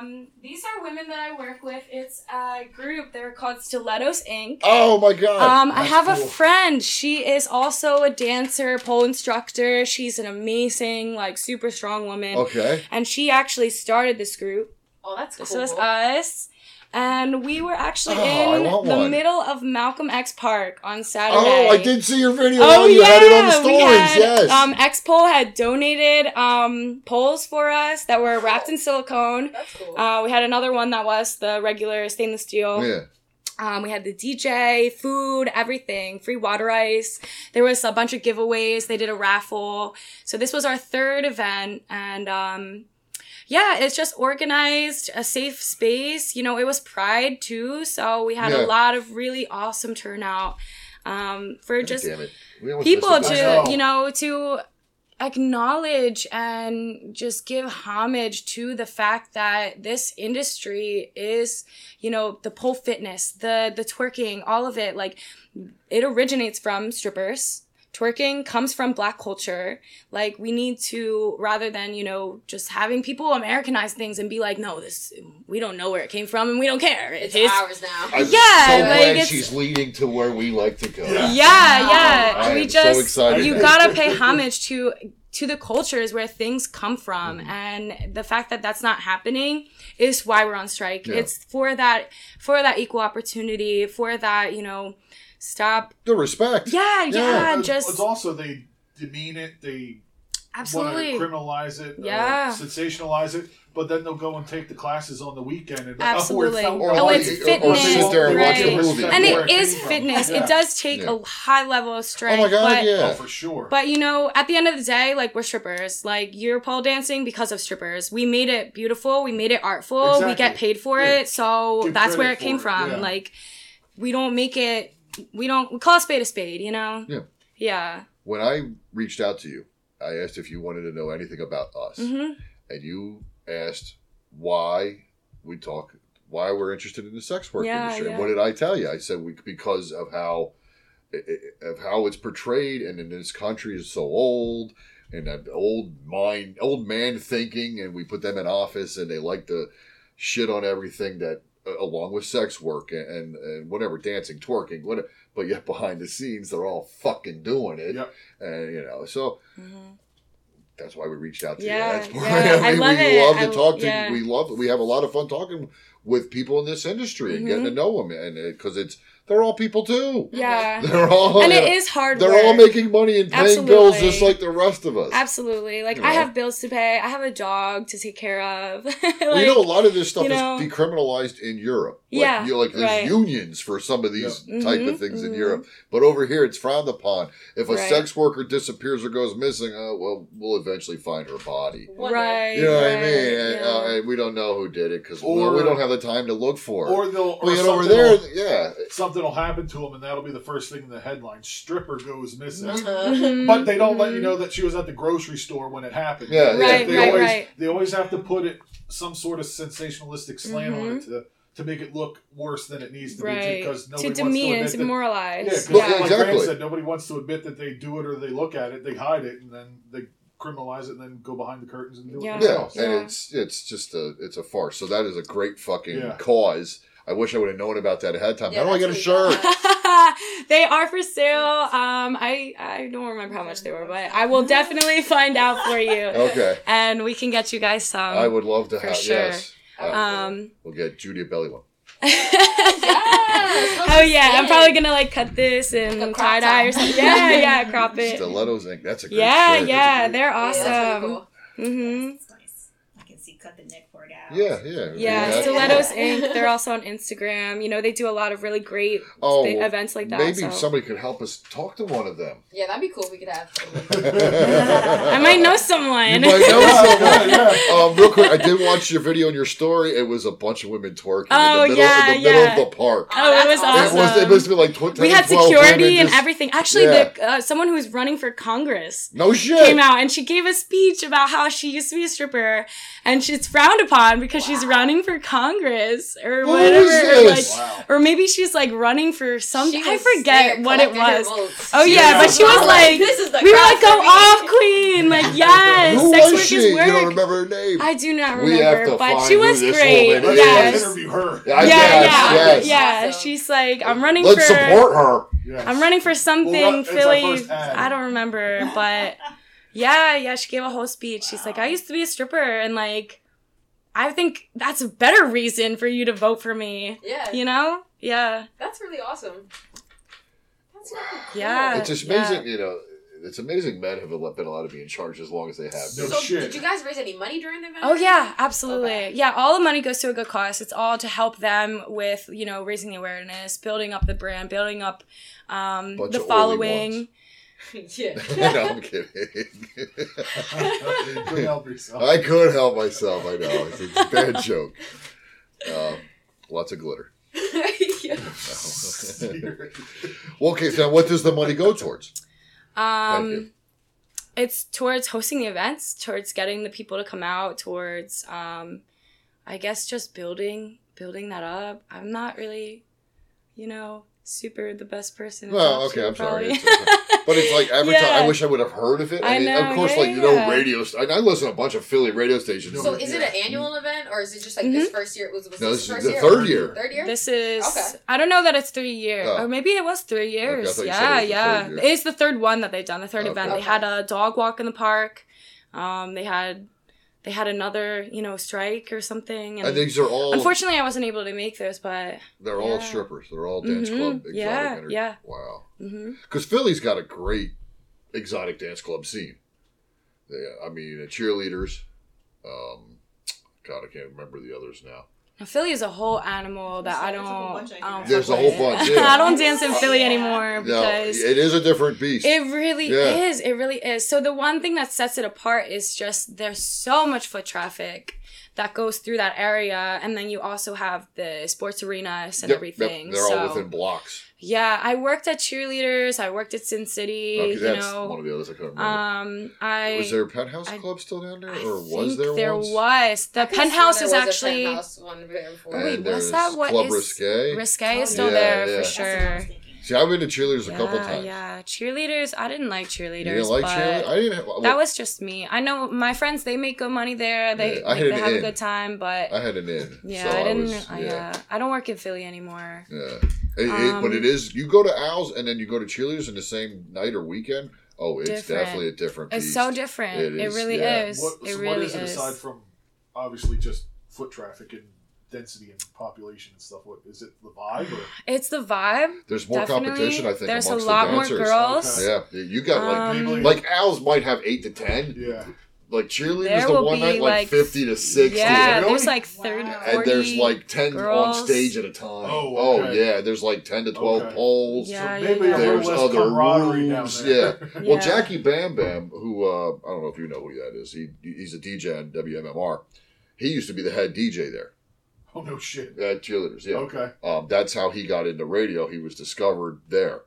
These are um these are women that I work with. It's a group. They're called Stilettos Inc. Oh my god. Um, I That's have a friend. She is also a dancer, pole instructor. She's an amazing, like, super strong woman. Okay. And she actually started this group. Oh, that's This cool. was us. And we were actually Oh, in the one. middle of Malcolm X Park on Saturday. Oh, I did see your video. Oh on. You yeah, had it on the we stories. had, yes. Um, X-Pole had donated um poles for us that were wrapped in silicone. That's cool. Uh, we had another one that was the regular stainless steel. yeah. Um, we had the DJ, food, everything, free water ice. There was a bunch of giveaways. They did a raffle. So this was our third event, and um, yeah, it's just organized, a safe space. You know, it was Pride too, so we had Yeah. a lot of really awesome turnout um, for God just damn it. We almost people to you know to acknowledge and just give homage to the fact that this industry is you know the pole fitness the the twerking all of it like it originates from strippers twerking comes from black culture like we need to rather than you know just having people americanize things and be like no this we don't know where it came from and we don't care it's It's- ours now. I'm Yeah, so like, glad it's- she's leading to where we like to go. Yeah. yeah yeah we am so just excited you gotta pay homage to to the cultures where things come from Mm-hmm. and the fact that that's not happening is why we're on strike Yeah. it's for that for that equal opportunity for that you know stop The respect. yeah yeah, It's- just it's also they demean it, they absolutely criminalize it, Yeah. uh, sensationalize it, but then they'll go and take the classes on the weekend and Absolutely. Oh, Or, Oh, it's or- or fitness, sit there and watch a right. movie. and it it is fitness Yeah. it does take Yeah. a high level of strength Oh my god, but yeah. Oh, for sure. But you know, at the end of the day, like we're strippers. Like you're pole dancing because of strippers. We made it beautiful. We made it artful. We get paid for Yeah. it. So Give that's where it came it, from. yeah. Like we don't make it. We don't. We call a spade a spade. You know. Yeah. Yeah. When I reached out to you, I asked if you wanted to know anything about us. hmm and you asked why we talk why we're interested in the sex work Yeah, industry. yeah. And what did I tell you? I said we, because of how of how it's portrayed, and in this country is so old, and that old mind, old man thinking, and we put them in office, and they like to shit on everything that, along with sex work and, and and whatever, dancing, twerking, whatever. But yet behind the scenes, they're all fucking doing it, Yep. and you know so hmm that's why we reached out to Yeah, you. That's why yeah, I love we it. love to I- talk to. yeah. We love. We have a lot of fun talking with people in this industry and getting to Mhm. know them, and because it's they're all people too. Yeah. They're all And it is hard. They're work. all making money and paying bills just like the rest of us. Absolutely. Like You I have bills to pay. I have a dog to take care of. like, Well, you know, a lot of this stuff you know- is decriminalized in Europe. Like, Yeah, you like there's right. unions for some of these type of Mhm, things in mhm. Europe, but over here it's frowned upon. If a Right. sex worker disappears or goes missing, uh, well, we'll eventually find her body. right. You know what I mean? And, yeah. uh, and we don't know who did it because Or- we don't have the time to look for it. or they'll, or over there, will- yeah. something will happen to them, and that'll be the first thing in the headline: "Stripper goes missing." Uh-huh. Mhm, But they don't let you mhm. know that she was at the grocery store when it happened. Yeah, yeah. Right, they right, always, right. They always have to put it some sort of sensationalistic slant on it to to make it look worse than it needs to Right. be because To nobody wants demean to admit to that. demoralize. Yeah, 'cause Well, yeah. like exactly. Grant said, nobody wants to admit that they do it or they look at it, they hide it, and then they criminalize it, and then go behind the curtains and do Yeah. it Yeah, themselves. and Yeah. it's it's just a it's a farce. So that is a great fucking Yeah. cause. I wish I would have known about that ahead of time. Yeah, How do I get a shirt? they are for sale. Um, I I don't remember how much they were, but I will definitely find out for you, Okay, and we can get you guys some. I would love to for have. sure. Yes, Uh, Um. we'll get Judy a belly one. oh yeah, I'm probably gonna like cut this and Like tie dye or something. Yeah, yeah, crop it. Stilettos Inc. That's a great Yeah, shirt. yeah, That's a they're Yeah, that's awesome. pretty cool. hmm It's nice. I can see cut the neck part. Yeah, yeah. Yeah, Stilettos Inc. They're also on Instagram. You know, they do a lot of really great Oh, thi- events like that. Maybe so. somebody could help us talk to one of them. Yeah, that'd be cool if we could have. I might know someone. You might know someone. yeah. Um, real quick, I did watch your video and your story. It was a bunch of women twerking Oh, in the middle, yeah, in the middle yeah. of the park. Oh, it was That's awesome. It was. It must be like tw- we had security and just- everything. Actually, Yeah. the uh, someone who was running for Congress No shit. came out and she gave a speech about how she used to be a stripper and she's frowned upon because she's running for Congress or Who whatever. or, like, Wow. or maybe she's like running for something. I forget what it was. Oh yeah, Yeah. but she was like, this is the we were like, go off, queen! Like yes, Who sex was work she? is You work. don't remember her name? I do not We have remember, but she was great. woman Let's is. Yes. interview her. Yeah, yeah, yes, yeah, yes. yeah. Awesome. She's like, I'm running Let's for. support her. Yeah. I'm running for something Well, Philly. I don't remember, but yeah, yeah. She gave a whole speech. She's like, I used to be a stripper, and like, I think that's a better reason for you to vote for me. Yeah, You know? Yeah, that's really awesome. That's really cool. yeah. It's just yeah. amazing, you know. It's amazing men have been allowed to be in charge as long as they have. No So, shit. did you guys raise any money during the event? Oh yeah, absolutely. Okay. Yeah, all the money goes to a good cause. It's all to help them with you know raising the awareness, building up the brand, building up um, Bunch the of oily following. yeah. no, I'm kidding. Couldn't help yourself. I could help myself. I know it's a bad joke. Um, lots of glitter. well, okay, so what does the money go towards? Um, it's towards hosting the events, towards getting the people to come out, towards um, I guess just building building that up. I'm not really, you know, super the best person. to Well, talk okay, to, I'm sorry. probably. It's- But it's like every time I wish I would have heard of it. I mean, know, of course, yeah, like you know, radio. st- I listen to a bunch of Philly radio stations. So is it an annual event or is it just like Mm-hmm. this first year? Was, was No, this, this is first the year? third year. Third year? This is Okay. I don't know that it's three years Oh. or maybe it was three years. thought you said it yeah, yeah. year. It's the third one that they've done. The third Okay. event. They had a dog walk in the park. Um, they had they had another you know strike or something. And, these are all. unfortunately, I wasn't able to make those, but they're all strippers. They're all dance Mhm. club exotic. Yeah, energy. yeah. Wow. Because Philly's got a great exotic dance club scene. They, I mean, cheerleaders. Um, God, I can't remember the others now. Now, Philly is a whole animal that I There's a whole don't. bunch I I don't There's a whole bunch, yeah. I don't dance in Philly Yeah. anymore No, because it is a different beast. It really Yeah. is. It really is. So the one thing that sets it apart is just there's so much foot traffic that goes through that area, and then you also have the sports arenas and Yep, yep, everything. They're so all within blocks. yeah, I worked at cheerleaders. I worked at Sin City. Okay, you that's one of the others I couldn't remember. um, I was there a penthouse I- club still down there, I or was think there, there once? was the I penthouse sworn is there was a actually penthouse one there before. Wait. Was that what Club is- Risque. risque is Oh, still yeah, there yeah. for That's the one I was sure. Thinking. See, I've been to cheerleaders a couple times. yeah, cheerleaders. I didn't like cheerleaders. You didn't like cheerleaders? I didn't. Have, well, That was just me. I know my friends; they make good money there. They, Yeah, I like, had they an have a good time, but I had an in. yeah, so I didn't. was- I, uh, I don't work in Philly anymore. Yeah. It, it- but Um, it is, you go to Al's and then you go to cheerleaders in the same night or weekend. Oh, it's Different. definitely a different It's so different. It It, is, really yeah. is. What, it so really what is it is. aside from obviously just foot traffic and density and population and stuff? What is it? The vibe or it's the vibe. There's more Definitely. competition, I think, There's a amongst lot the more dancers. girls. Okay. Yeah, you got like, Um, like Al's might have 8 to 10. yeah? Like cheerleaders, There the one be, night, like, like, 50 to 60. Yeah, Really? there's like 30, Wow. and there's like 10 on stage at a time. Oh, okay. oh yeah, there's like 10 to 12 Okay. poles. Yeah, so maybe yeah, yeah. There's less other camaraderie down rooms, there. Well, Jacky Bam Bam, who uh, I don't know if you know who that is. He he's a DJ on WMMR. He used to be the head DJ there oh no shit. at cheerleaders. Yeah, Okay. um, that's how he got into radio. He was discovered there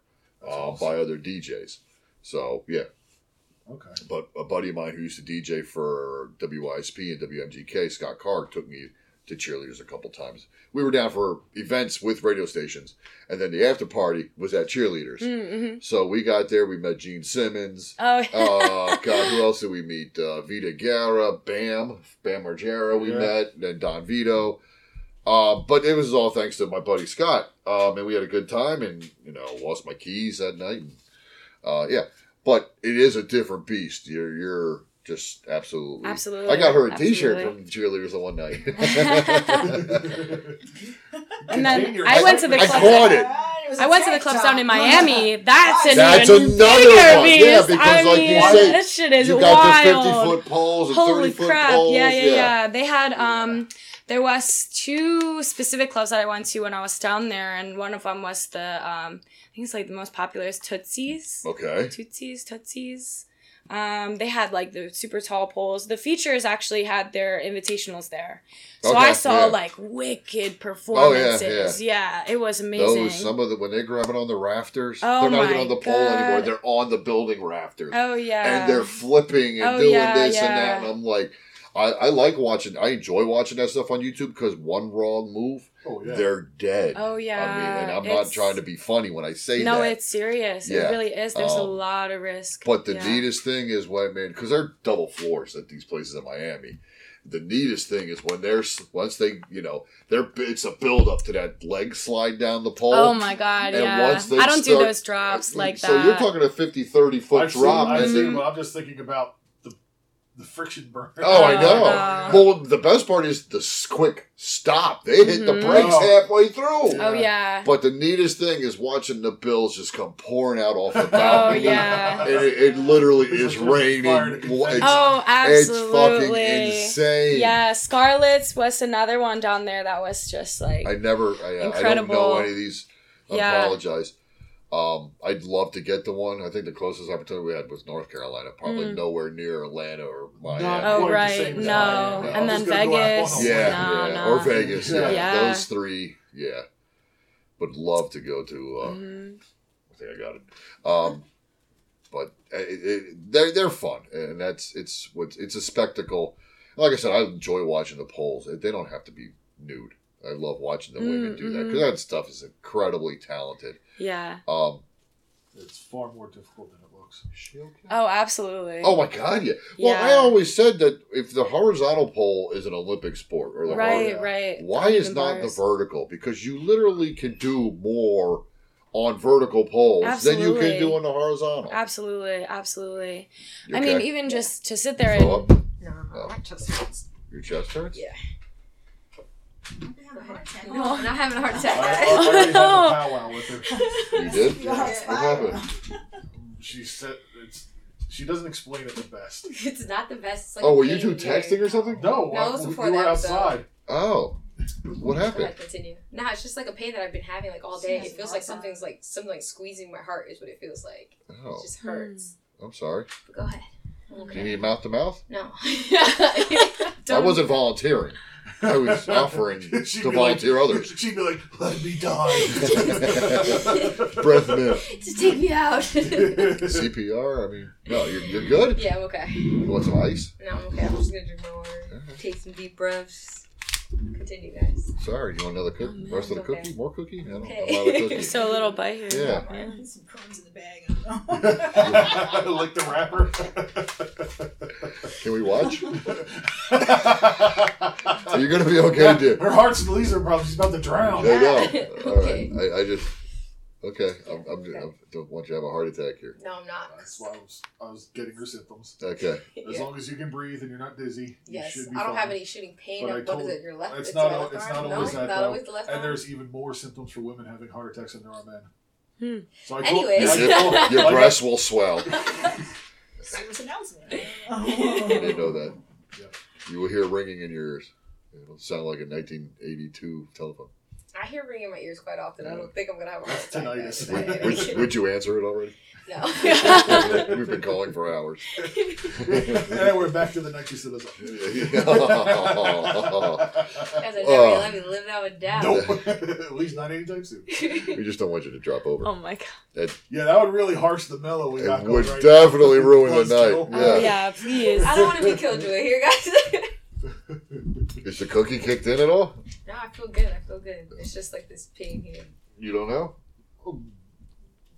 uh, awesome. by other DJs. So yeah, Okay. but a buddy of mine who used to DJ for WYSP and WMGK, Scott Carr, took me to cheerleaders a couple times. We were down for events with radio stations, and then the after party was at cheerleaders. Mm-hmm. So we got there. We met Gene Simmons. Oh, Oh God, who else did we meet? Uh, Vita Guerra, Bam, Bam Margera. We Yeah. met, then Don Vito. Uh, but it was all thanks to my buddy Scott, um, and we had a good time. And you know, lost my keys that night. And, uh, yeah, but it is a different beast. You're you're just absolutely Absolutely, I got her a T-shirt from the cheerleaders the one night. and then I went to the I club. caught it. it was I a went to the tank clubs down in Miami. That's an That's even another bigger one. beast. Yeah, because I like mean, you say, that shit is you got wild. the 50 foot poles and Holy 30 foot crap! poles. yeah, yeah, yeah. They had um, there was two specific clubs that I went to when I was down there, and one of them was the um, I think it's like the most popular is Tootsie's. Okay. Tootsies, Tootsies. Um, they had like the super tall poles. The features actually had their invitationals there, so Okay, I saw yeah. like wicked performances. Oh, yeah, yeah. yeah, it was amazing. Those some of the when they grab it on the rafters, Oh they're not even on the pole God. anymore. They're on the building rafters, oh yeah, and they're flipping and Oh, doing this and that. And I'm like, I, I like watching. I enjoy watching that stuff on YouTube because one wrong move, Oh yeah. they're dead. Oh yeah, I mean, and I'm not trying to be funny when I say No, that. No, it's serious. Yeah. It really is. There's a Um, lot of risk. But the Yeah. neatest thing is when man, because they're double floors at these places in Miami. The neatest thing is when they're once they you know they're it's a build up to that leg slide down the pole. Oh my god, And yeah. once they I don't do those drops like so that. So you're talking a 50, 30 foot I've drop, Seen, I've and seen, then but I'm just thinking about the the friction burn. oh, I Oh, know. no. Well, the best part is the quick stop. They hit the Mhm. brakes Oh. halfway through. oh yeah. But the neatest thing is watching the bills just come pouring out off the balcony. Oh yeah. And it, it literally is like there's fire raining. to confetti. It's, Oh, it's fucking absolutely. insane. Yeah, Scarlett's was another one down there that was just like I never, I, I don't know any of these. I Yeah. apologize. Um, I'd love to get the one. I think the closest opportunity we had was North Carolina, probably Mm. nowhere near Atlanta or Miami. Not Oh quite the right, same no, as and then just gonna go out Vegas. yeah, no, yeah. no. or Vegas. Yeah. Yeah. those three. Yeah, would love to go to. Uh, Mhm. I think I got it. Um, but uh, it, it, they're they're fun, and that's it's what it's a spectacle. Like I said, I enjoy watching the poles. They don't have to be nude. I love watching the women do that Mm-hmm. because that stuff is incredibly talented. Yeah. Um, It's far more difficult than it looks. Oh, absolutely. oh my god, yeah. Well, I always said that if the horizontal pole is an Olympic sport, or the right, hor- right. why is Uneven not the vertical? Because you literally can do more on vertical poles than you can do on the horizontal. Absolutely, absolutely. You I mean, even just to sit there Fill and up? No, Oh. my chest hurts. Your chest hurts? Yeah. I'm having a heart attack. No, I'm not having a heart I, I, attack. I oh, already had a oh. powwow with her. You did? Your heart's What happened? She said it's. She doesn't explain it the best. it's not the best. It's like Oh, were you two in texting or something? No, No, I- it was we- before we were the episode. outside. Oh, what happened? ahead, continue. Nah, it's just like a pain that I've been having like all day. It feels like something's like something like squeezing my heart is what it feels like. Oh, It just hurts. Hmm. I'm sorry. But go ahead. I'm Do you Okay. need mouth to mouth? No. I wasn't volunteering. I was offering She'd to be like- volunteer others. She'd be like, "Let me die." Breath mint. Just take me out. CPR. I mean, no, you're, you're good. yeah, I'm okay. You want some ice? No, I'm okay. I'm just gonna drink more water. Take some deep breaths. Continue, guys. Sorry. You want another cookie? Oh, no, Rest of the it's okay. cookie? More cookie? I don't Okay. I'm out of cookie. so a little bite here. Yeah. There's some crumbs in the bag. like the rapper. Can we watch? Are you gonna be okay, dude? Her heart's and leaves her problem. She's about to drown. There you go. All Okay. right. I, I just. Okay. I'm, I'm, I don't want you to have a heart attack here. No, I'm not. That's why I was, I was getting her symptoms. Okay. As Yeah. long as you can breathe and you're not dizzy, you Yes, should be I don't fine. have any shooting pain. But I What is told- it? Your left? It's it's not my al- left it's arm? not no, always that, not always the left And arm. there's even more symptoms for women having heart attacks than there are men. Hmm. So I Anyways. I told- Your I- breasts will swell. Serious announcement. I didn't know that. Yeah. You will hear ringing in your ears. It'll sound like a 1982 telephone. I hear ringing in my ears quite often. I don't mm. think I'm gonna have a heart That's attack. tinnitus. guys. Would, would, would you answer it already? no. We've been calling for hours. and we're back to the night you said us. Guys, I never Oh. let me live that one down. Nope. At least not anytime soon. we just don't want you to drop over. Oh my god. Yeah, that would really harsh the mellow we got It going would right definitely ruin the Buzzkill. night. Oh Yeah. yeah, please. I don't want to be killjoy here, guys. Is the cookie kicked in at all? no, I feel good. I feel good. It's just like this pain here. You don't know? now.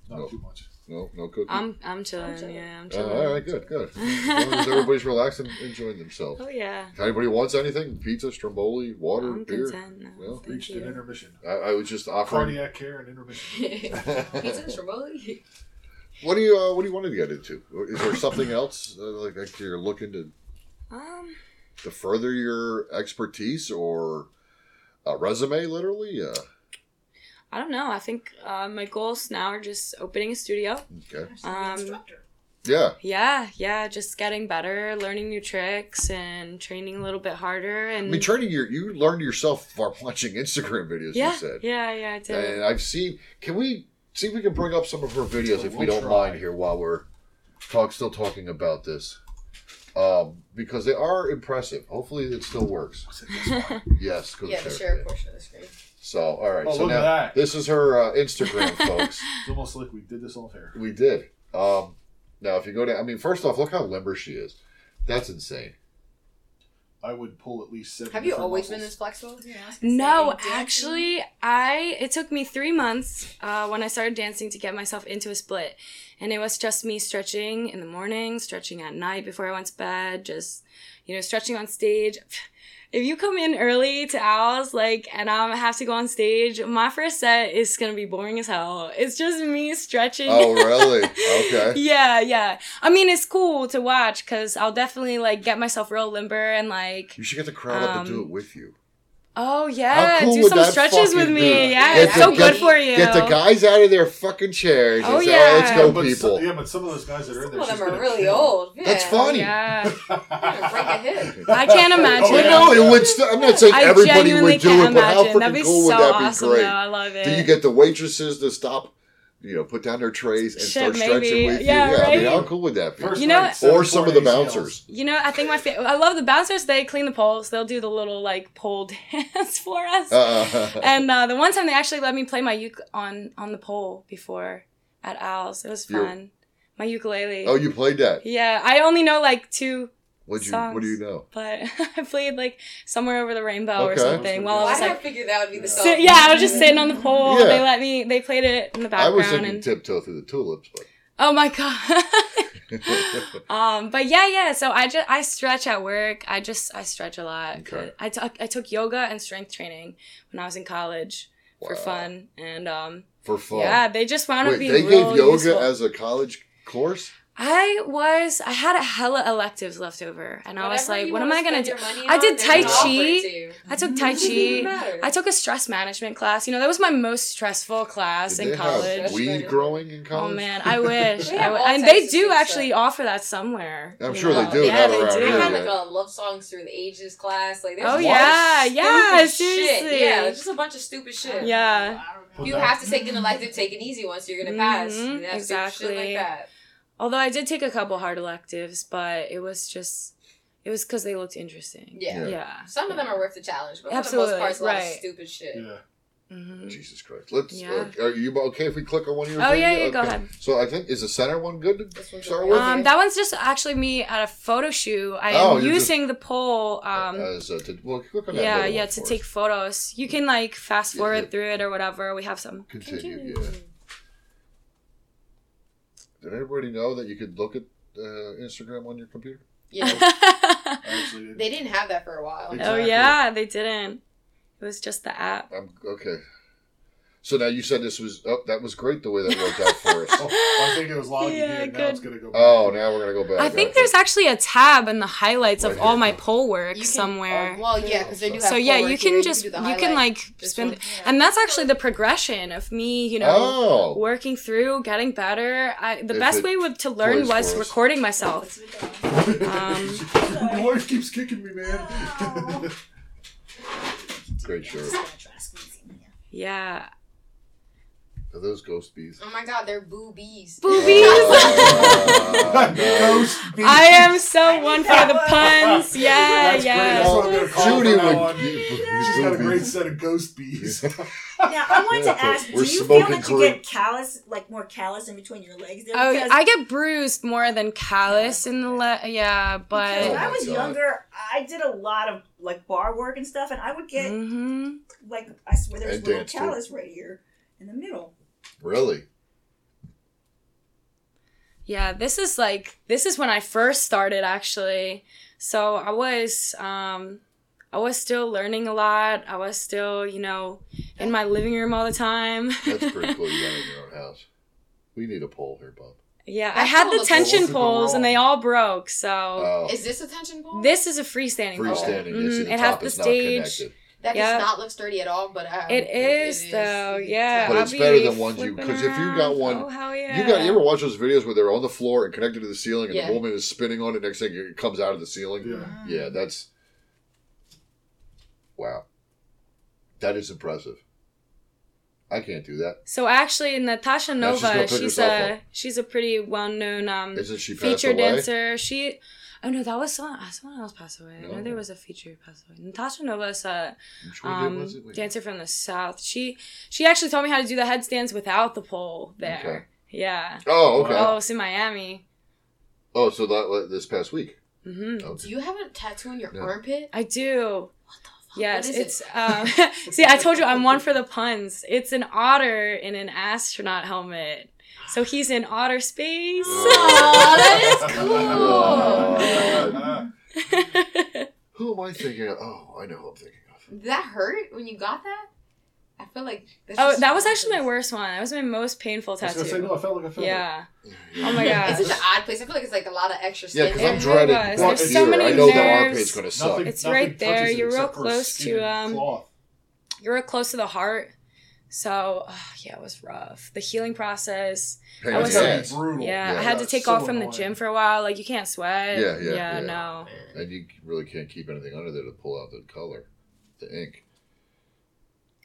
Not No. too much. No, no cookie. I'm I'm chilling. I'm chilling. Yeah, I'm Oh, chilling. all right, good, good. As long as everybody's relaxing, enjoying themselves. Oh yeah. If anybody wants anything, pizza, stromboli, water, I'm beer. content now. Well, Thank Reached an intermission. I, I was just offering. Cardiac care and intermission. Pizza Stromboli? What do you uh, What do you want to get into? Is there something else uh, like, like you're looking to Um, to further your expertise or a resume, literally? Uh, I don't know. I think uh, my goals now are just opening a studio. Okay. Um, instructor. Yeah. yeah, yeah, just getting better, learning new tricks, and training a little bit harder. And I And mean, training your you learned yourself while watching Instagram videos. yeah, You said. yeah, yeah, I did. And I've seen. Can we see if we can bring up some of her videos if we We'll don't try. mind here while we're talk still talking about this, um, because they are impressive. Hopefully, it still works. Yes. go Yeah, the there. share portion of the screen. So, all right. Oh, so look at now that. this is her uh, Instagram, folks. It's almost like we did this off air. We did. Um, now, if you go down, I mean, first off, look how limber she is. That's insane. I would pull at least seven. Have you different always been muscles. this flexible? No, actually, I it took me three months uh, when I started dancing to get myself into a split, and it was just me stretching in the morning, stretching at night before I went to bed, just you know stretching on stage. If you come in early to ours, like, and I have to go on stage, my first set is gonna be boring as hell. It's just me stretching. Oh, really? Okay. yeah, yeah. I mean, it's cool to watch because I'll definitely like get myself real limber and like, You should get the crowd up and do Um, it with you. Oh yeah, cool do some stretches with me. be? Yeah, Get it's the- so get- good for you. Get the guys out of their fucking chairs. Oh, say, yeah. let's go, But so- people. yeah, but some of those guys that are in Some of them are really kill. old. That's funny. Yeah, You're gonna break a hip. I can't imagine. Oh, yeah. No, it would. St- I'm not saying I everybody would do can't it, but how imagine. That'd freaking cool so would that be awesome. great? Though. I love it. Do you get the waitresses to stop, you know, put down their trays and Shit, start stretching maybe. with Yeah, you? Yeah, I mean, right? how cool would that be? First You know- night, or some of the four ACLs. bouncers. You know, I think my fa- I love the bouncers. They clean the poles. They'll do the little like pole dance for us. Uh, and uh, the one time they actually let me play my uke on on the pole before at Al's. It was You're- fun. My ukulele. oh, you played that? Yeah, I only know like two, What you? What do you know? but I played like somewhere over the rainbow or something while I was like. I like. figure that would be the song? Sit, yeah, I was just sitting on the pole. Yeah. They let me. They played it in the background. I was background, thinking and tiptoe through the tulips, oh my god. um, but yeah, yeah. So I just I stretch at work. I just I stretch a lot. Okay. I took I took yoga and strength training when I was in college for fun, and um, for fun. yeah, they just wound up Wait, being they real gave yoga useful. as a college course? I was I had a hella electives left over, and I was like, what am I gonna do? I did Tai gonna offer it Chi. to. I took Tai It doesn't even Chi. I took a stress management class. You know, that was my most stressful class Did in they college. have weed growing in college. Oh man, I wish. They I have w- all and they of do stuff. actually offer that somewhere. I'm you sure they do, Yeah, they do. They here had like a love songs through the ages class. Like, there's Oh a yeah, stupid yeah, shit. seriously. Yeah, just a bunch of stupid shit. Yeah. You have to take an elective, take an easy one so you're gonna pass. Mhm, shit exactly. like that. Although I did take a couple hard electives, but it was just it was because they looked interesting. Yeah. Yeah. Some of them are worth the challenge, but Absolutely, for the most part, it's a lot of right. stupid shit. Yeah. hmm Jesus Christ. Let's. Yeah. Uh, are you okay if we click on one of your? Oh, yeah, videos? yeah, go ahead. So I think is the center one good to This start with? Um, that one's just actually me at a photo shoot. I Oh, am you're using the pole. Um, As, uh, to, well, click on yeah, middle yeah, to take us. photos. You can like fast forward yeah. through it or whatever. We have some. Continue. Yeah. Did everybody know that you could look at uh, Instagram on your computer? Yeah, Actually, they didn't have that for a while. Oh yeah, they didn't. It was just the app. I'm okay. So now you said this was. Oh, that was great the way that worked out for us. Oh, I think it was logging Yeah, in. Now good. it's gonna go. Back. Oh, now we're gonna go back. I think there's actually a tab in the highlights of Right all my pole work can- somewhere. oh, well, yeah, because they do have. so yeah, forward you here, can just do you can like This spin, one. and that's actually the progression of me, you know, Oh. working through, getting better. I, the If best way would, to learn was recording myself. Um, Your wife keeps kicking me, man. Great shirt. Yeah, Are those ghost bees? Oh my god, they're boobies. boobies. Nice. Ghost bees. I am so one for the puns. Yeah, That's great. yeah. That's what I'm gonna call Judy from now would. on. She's got a great set of ghost bees. Now I wanted to ask: Do you feel smoking that you get callus, like more callus in between your legs? There? Oh, Because- I get bruised more than callus in the le- yeah, because but when Oh I was God. younger, I did a lot of like bar work and stuff, and I would get hmm like I swear there's And a little dance, too. callus right here in the middle. Really? yeah, this is like this is when I first started actually. So I was um I was still learning a lot. I was still, you know, in my living room all the time. That's pretty cool. You got in your own house. We need a pole here, Bob. yeah, I had the tension super poles raw. and they all broke. So Oh, Is this a tension pole? this is a freestanding pole. freestanding. You see Mhm, the It top has the is not stage. connected. That Yep. does not look sturdy at all, but uh, It is though, yeah. But I'll it's be better than ones you- because if you got around. one- oh hell yeah, You got you ever watch those videos where they're on the floor and connected to the ceiling, and Yeah. the woman is spinning on it. Next thing it comes out of the ceiling. Yeah. Yeah, that's wow. That is impressive. I can't do that. So actually, Natasha Now she's Nova, put she's herself a up. she's a pretty well known um Isn't she feature away? dancer. She oh no, that was someone uh, someone else passed away. I know there was a feature who passed away. Natasha Nova's a Which um, did- was it? Wait. dancer from the south. She she actually taught me how to do the headstands without the pole there. Yeah. Oh, okay. Oh, it's in Miami. Oh, so that this past week. hmm Okay. Do you have a tattoo on your Yeah. armpit? I do. What the fuck? Yes, it's it? um see I told you I'm one for the puns. It's an otter in an astronaut helmet. So he's in outer space. Oh, that is cool. Who am I thinking of? Oh, I know who I'm thinking of. Did that hurt when you got that? I feel like. that's oh, that was actually my worst one. That was my most painful I was tattoo. say no. I felt like I felt yeah. Yeah. Oh my god. It's such an odd place. I feel like it's like a lot of extra Yeah, skin. because It I'm really dreaded. was. right There's so here. many I know the nerves. armpit's gonna suck. Nothing, It's nothing right there. You're real close to, um, cloth. You're real close to the heart. So, ugh, yeah, it was rough. The healing process. Pain I was the It's like- ass. brutal. Yeah, Yeah, I had to take so off from the gym for a while. Like, you can't sweat. Yeah, yeah, yeah. no. and you really can't keep anything under there to pull out the color, the ink.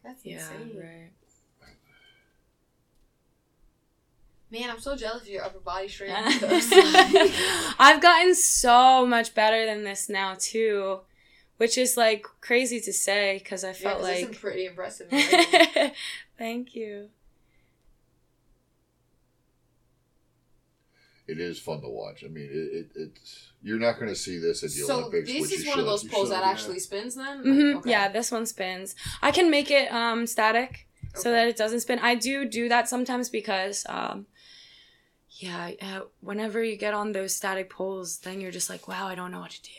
That's Yeah, insane. right. Man, I'm so jealous of your upper body strength. I've gotten so much better than this now too, which is like crazy to say because I yeah, felt 'cause this like. is pretty impressive. Thank you. It is fun to watch. I mean, it, it it's you're not going to see this at the so Olympics. this which is you one of those poles should, that yeah. actually spins. Then. hmm Okay. Yeah, this one spins. I can make it um static so that it doesn't spin. I do do that sometimes because um yeah, uh, whenever you get on those static poles, then you're just like, wow, I don't know what to do.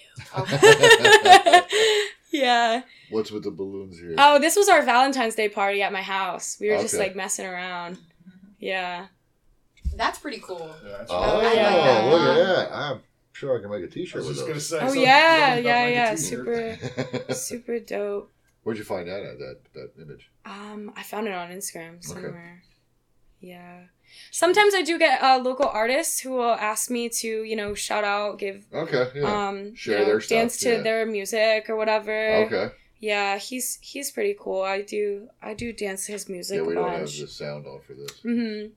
Okay. yeah. What's with the balloons here? Oh, this was our Valentine's Day party at my house. We were just like messing around. Yeah. That's pretty cool. Yeah, that's oh, I yeah. like look at that! I'm sure I can make a t shirt was with just gonna those. say. Oh so yeah, yeah, yeah. like a t-shirt. Super super dope. Where'd you find that at? That that image? Um, I found it on Instagram somewhere. Yeah. Sometimes I do get uh, local artists who will ask me to, you know, shout out, give, Okay, yeah. um, Share you know, their stuff, dance to yeah. their music or whatever. okay. Yeah, he's he's pretty cool. I do I do dance to his music Yeah, we a don't have the sound on for this. Mm-hmm.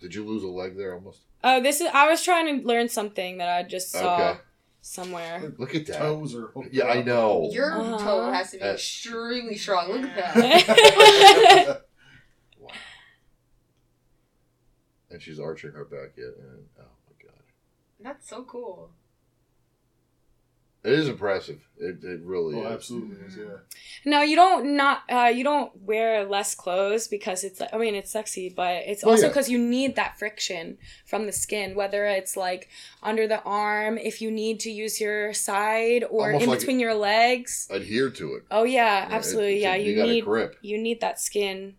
Did you lose a leg there almost? Oh, this is. I was trying to learn something that I just saw Okay. somewhere. Look at that. Toes are hooked Yeah, I know. Your Uh-huh. toe has to be Uh, extremely strong. Look at that. Wow. And she's arching her back yet, and oh my god, That's so cool. it is impressive. It it really Oh, is. absolutely is. Yeah. No, you don't not uh, you don't wear less clothes because it's I mean it's sexy, but it's Oh, also yeah. because you need that friction from the skin, whether it's like under the arm, if you need to use your side, or Almost in like- between your legs. Adhere to it. Oh yeah, Yeah, absolutely. it's- yeah, you you, need grip. you need that skin.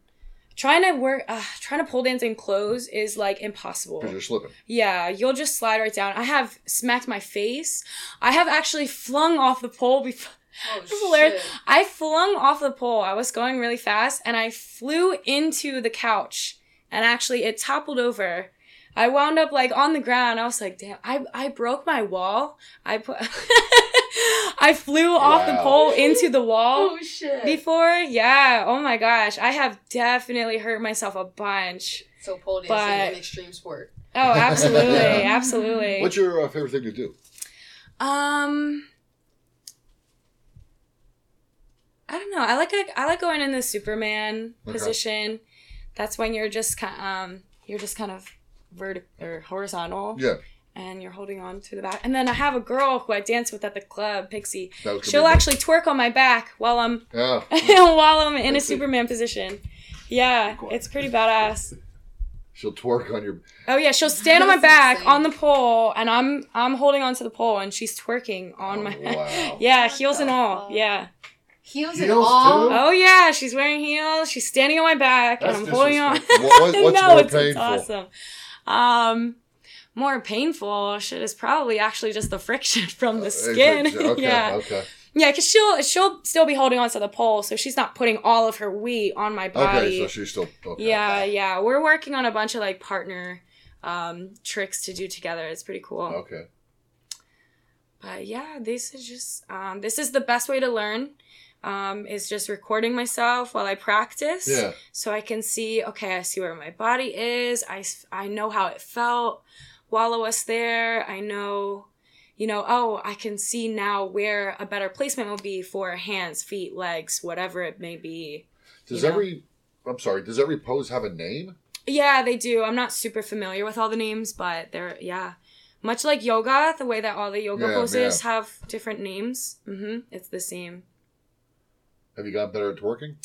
Trying to work, uh, trying to pole dance in clothes is like impossible. You're slipping. Yeah, you'll just slide right down. I have smacked my face. I have actually flung off the pole before. Oh It's hilarious. shit. I flung off the pole. I was going really fast and I flew into the couch and actually it toppled over. I wound up like on the ground. I was like, damn, I, I broke my wall. I put I flew off the pole into the wall Oh shit. before. Yeah. Oh my gosh. I have definitely hurt myself a bunch. so pole dancing But- an extreme sport. Oh, absolutely. absolutely. What's your uh, favorite thing to do? Um, I don't know. I like I like going in the Superman Okay. position. That's when you're just kind um you're just kind of vert or horizontal Yeah, and you're holding on to the back. And then I have a girl who I dance with at the club, Pixie. that was gonna She'll be- actually twerk on my back while I'm Yeah, while I'm in a Superman position. Yeah, it's pretty badass. she'll twerk on your. Oh yeah, she'll stand on my back insane. on the pole, and I'm I'm holding onto the pole, and she's twerking on Oh, my. wow. yeah, What heels and all. fuck? Yeah. Heels and all. too? Oh yeah, she's wearing heels. She's standing on my back, That's and I'm holding on. What- what- what's no, more it's, it's painful? awesome. Um, more painful shit is probably actually just the friction from the skin. Okay, yeah. okay. Yeah, because she'll she'll still be holding on to the pole, so she's not putting all of her weight on my body. Okay, so she's still okay. yeah, yeah. We're working on a bunch of like partner um, tricks to do together. It's pretty cool. Okay. But yeah, this is just um, this is the best way to learn. Um, is just recording myself while I practice. Yeah. So I can see, okay, I see where my body is. I, I know how it felt while I was there. I know, you know, oh, I can see now where a better placement will be for hands, feet, legs, whatever it may be. Does You know? every I'm sorry, does every pose have a name? Yeah, they do. I'm not super familiar with all the names, but they're, yeah. Much like yoga, the way that all the yoga Yeah, poses yeah. have different names. mm-hmm. It's the same. Have you gotten better at twerking?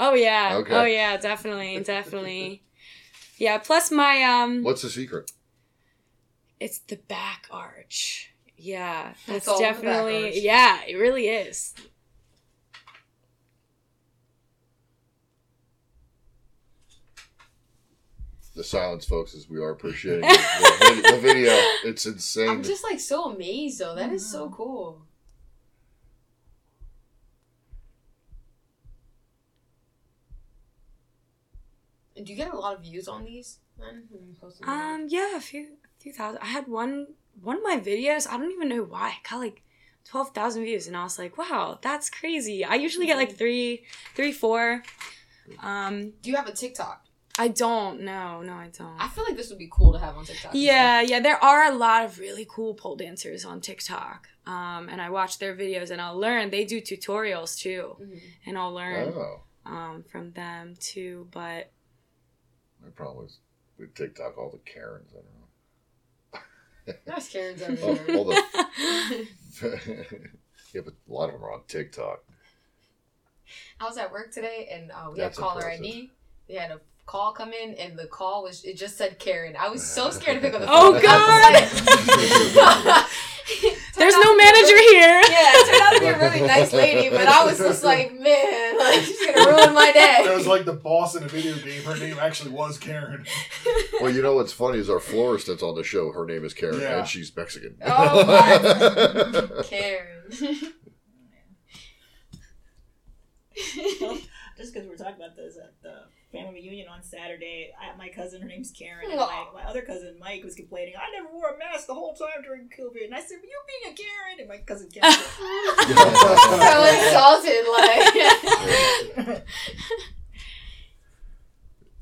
Oh yeah. Okay. Oh yeah, definitely, definitely. Yeah, plus my um What's the secret? it's the back arch. Yeah, that's all the back arch. definitely yeah, it really is. The silence, folks, as we are appreciating the, the, video. It's insane. I'm just like so amazed though. That is so cool. And do you get a lot of views on these then? when you post them? Um yeah, a few a few thousand. I had one one of my videos, I don't even know why. I got like 12,000 views and I was like, "Wow, that's crazy." I usually get like 3 3 4 um do you have a TikTok? I don't. No, no, I don't. I feel like this would be cool to have on TikTok. Yeah, yeah, there are a lot of really cool pole dancers on TikTok. Um, and I watch their videos and I'll learn. They do tutorials too, Mhm. and I'll learn oh, um, from them too. But my problem is with TikTok, all the Karens. I don't know. There's Karens All, everywhere. all the yeah, but a lot of them are on TikTok. I was at work today and uh, we That's had caller impressive. ID. They had a call come in and the call was it just said Karen. I was so scared to pick up the phone. Oh, god. there's no out to be a manager here. Yeah, it turned out to be a really nice lady, but I was just like, man, like she's gonna ruin my day. It day. was like the boss in a video game. Her name actually was Karen. Well, you know what's funny is our florist that's on the show. Her name is Karen, Yeah. and she's Mexican. Oh, my. Karen. Well, just because we're talking about this at the family reunion on Saturday, I, my cousin, her name's Karen, and my, my other cousin Mike was complaining, I never wore a mask the whole time during COVID. And I said, You being a Karen? And my cousin Karen said, so insulted, like.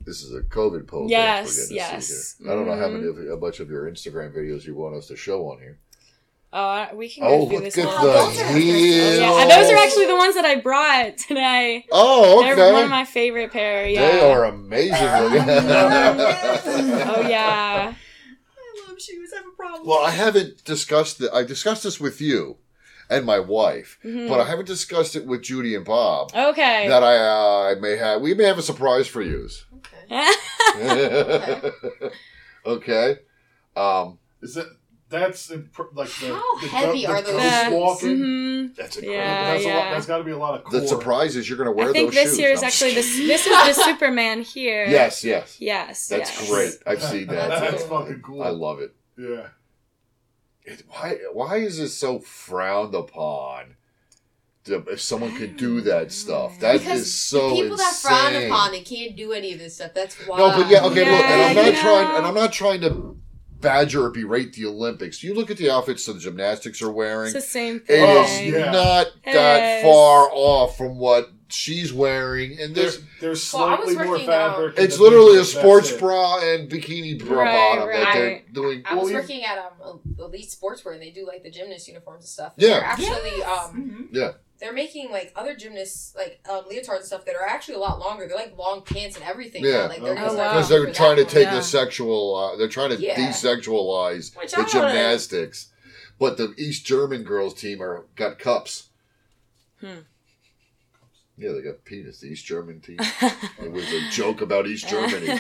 This is a COVID poll. Yes, we're getting to yes. see here. I don't know how Mhm. many of how much of your Instagram videos you want us to show on here. Oh, we can go Oh, through look this at one. the those are- heels. Yeah, and those are actually the ones that I brought today. Oh, okay. They're one of my favorite pair. Yeah. They are amazing. Oh yeah. I love shoes, I have a problem. Well, I haven't discussed it. I discussed this with you and my wife, Mhm. but I haven't discussed it with Judy and Bob. Okay. That I, uh, I may have. We may have a surprise for you. Okay. okay. Um, Is that that's imp- like the, How the, heavy the are those ghost shoes? walking? Mhm. that's incredible. Yeah, that's a lot. yeah. That's got to be a lot of core. The surprise is you're going to wear I think those this shoes. here is I'm actually this. This is the Superman here. Yes, yes. Yes. That's yes. great. I've seen that. That's That's cool. fucking cool. I love it. yeah. it. Why? Why is this so frowned upon? If someone could do that stuff, that is because so the people that frown upon it can't do any of this stuff. That's why. No, but yeah, okay, look, and I'm not you trying, and I'm not trying to badger or berate the Olympics. You look at the outfits that the gymnastics are wearing; It's the same it thing. is yeah. not It that is. far off from what she's wearing, and There's there's. there's Well, slightly more fabric. It's literally a sports bra and bikini bra Right, bottom that they're doing. I was Well, working at um Elite Sportswear and they do like the gymnast uniforms and stuff. Yeah. They're actually um Mhm. They're making like other gymnasts like um, leotards and stuff that are actually a lot longer. They're like long pants and everything. Yeah. now. Like they're Oh, wow. Because they're trying to take. Yeah. the sexual, uh, they're trying to Yeah. desexualize Which the I wanna- gymnastics. But the East German girls team are got cups. Hmm. Yeah, they got penis. The East German team. it was a joke about East Germany.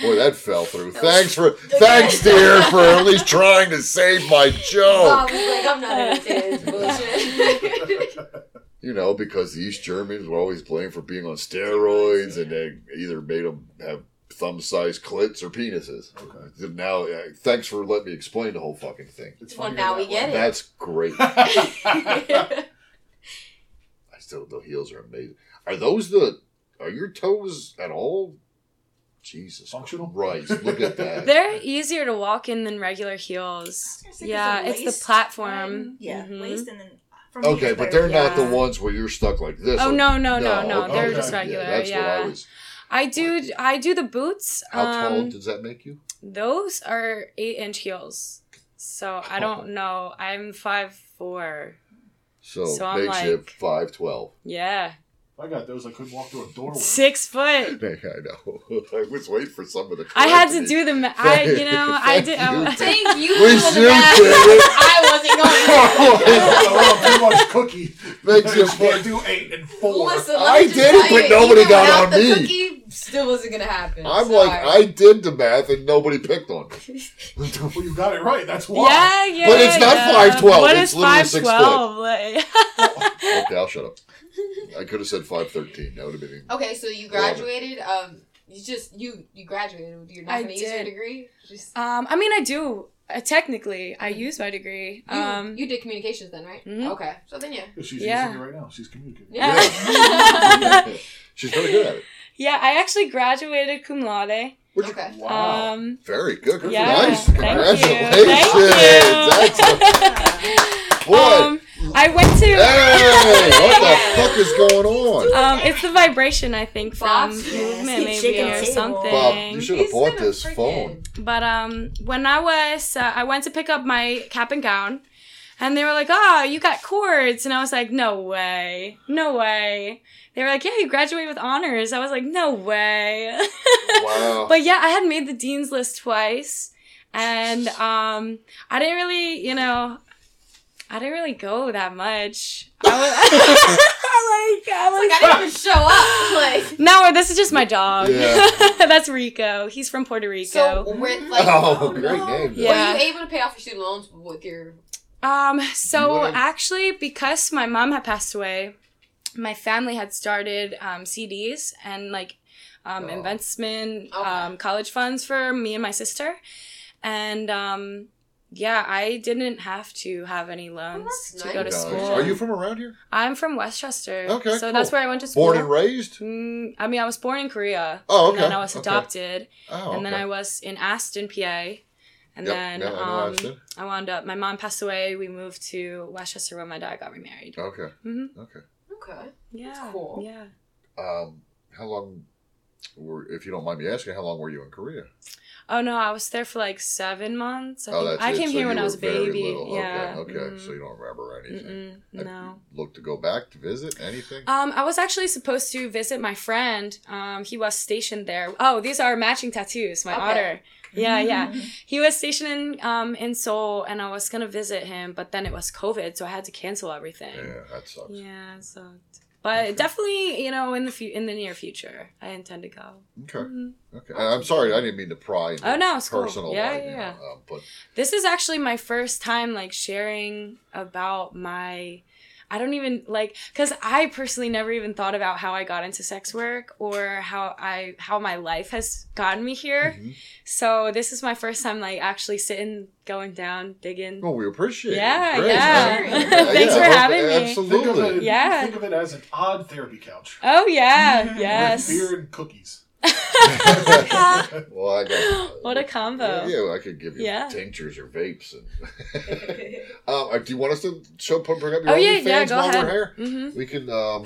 Boy, that fell through. Thanks for, thanks, dear, for at least trying to save my joke. Bob was like, I'm not entertaining this bullshit. You know, because the East Germans were always blamed for being on steroids, and they either made them have thumb-sized clits or penises. Okay. Now, uh, thanks for letting me explain the whole fucking thing. It's Well, now we get way. it. That's great. I still the heels are amazing. Are those the? Are your toes at all? Jesus Functional? right Look at that. They're easier to walk in than regular heels. Yeah, it's the platform. Yeah, Mhm. laced and then. Me, Okay, it's but they're not the ones where you're stuck like this. Oh, Like- no, no, no, no, they're okay. just regular, that's what I yeah. was. I do. I do the boots. How tall Um, does that make you? those are eight inch heels. So I don't know. I'm five four. So, so I'm makes you like- five twelve. Yeah, I got those. I couldn't walk through a door with. six foot. I know. I was waiting for some of the. I had to do the. Ma- I you know I did. you. I, Thank you. We should do it. I wasn't going. oh, too much cookie. Makes I you just can't do eight and four. Listen, I did it, but nobody got without on me. Cookie, still wasn't gonna happen. I'm Sorry. like, I did the math and nobody picked on me. well, you got it right. That's why. yeah, yeah. But it's not yeah. 5'12", What it's is literally six 5'12"? Like, Okay, I'll shut up. I could have said five thirteen. That would have been. Okay, so you graduated. Um, you just you you graduated. You're not I gonna use your did. degree. Just um, I mean, I do. Uh, technically, I use my degree. you, Um, you did communications then, right? Mhm. Okay, so then yeah. She's Yeah. using it right now. She's communicating. Yeah. Yeah. She's very good at it. Yeah, I actually graduated cum laude. Would you- Okay. Wow. Um, Very good. Good yeah. Nice. Thank Congratulations. you. Thank you. Excellent. Boy. um, I went to. hey, what the fuck is going on? Um, it's the vibration, I think, from Box? Movement, maybe, shaking or table. something. Bob, you should have He's bought this phone. But um, when I was, uh, I went to pick up my cap and gown, and they were like, "Oh, you got cords," and I was like, "No way, no way." They were like, "Yeah, you graduated with honors." I was like, "No way." Wow. but yeah, I had made the dean's list twice, and um, I didn't really, you know, I didn't really go that much. I was like, I was Like I didn't even show up. Like no, this is just my dog. Yeah. That's Rico. He's from Puerto Rico. so, with like, Oh, great name. Yeah. were you able to pay off your student loans with your? Um, so would've- actually, because my mom had passed away, my family had started um, CDs and like um, Oh. investment Okay. um, college funds for me and my sister, and um, yeah, I didn't have to have any loans that's to nice. go to school. Are you from around here? I'm from Westchester. Okay, so that's where I went to school. Born and raised? Mm, I mean, I was born in Korea. Oh, And then I was okay. adopted, Oh, and then okay. I was in Aston, PA. And Yep, then yeah, I um. I wound up. My mom passed away. We moved to Westchester when my dad got remarried. Okay. hmm Okay. Okay. Yeah, cool. Yeah. Um, how long were, if you don't mind me asking, how long were you in Korea? Oh no, I was there for like seven months. I, oh, think. that's I it. came So here when I was a very baby. little. Yeah. Okay, okay. Mhm. So you don't remember anything. Mm-mm, no. you looked to go back to visit anything? Um, I was actually supposed to visit my friend. Um, he was stationed there. Oh, these are matching tattoos. My Okay. otter. Yeah, yeah. He was stationed in um in Seoul, and I was gonna visit him, but then it was COVID, so I had to cancel everything. yeah, that sucks. Yeah, so. But definitely, you know, in the fu- in the near future, I intend to go. Okay. Mhm. Okay. And I'm sorry, I didn't mean to pry Oh, no, it's cool. personal Yeah, life, yeah, you know, um, but This is actually my first time like sharing about my I don't even like cuz I personally never even thought about how I got into sex work or how I how my life has gotten me here. Mhm. So this is my first time like actually sitting going down digging. well, we appreciate Yeah, it. Great, yeah. man. Thanks for having me. Think of, Absolutely. it, Yeah. think of it as an odd therapy couch. Oh yeah, yes. With beer and cookies. well, I got. What a combo. Yeah, yeah, I could give you Yeah. tinctures or vapes. And um, uh, do you want us to show bring up your Oh yeah, OnlyFans yeah, go while ahead. we're here? hmm We can. Um,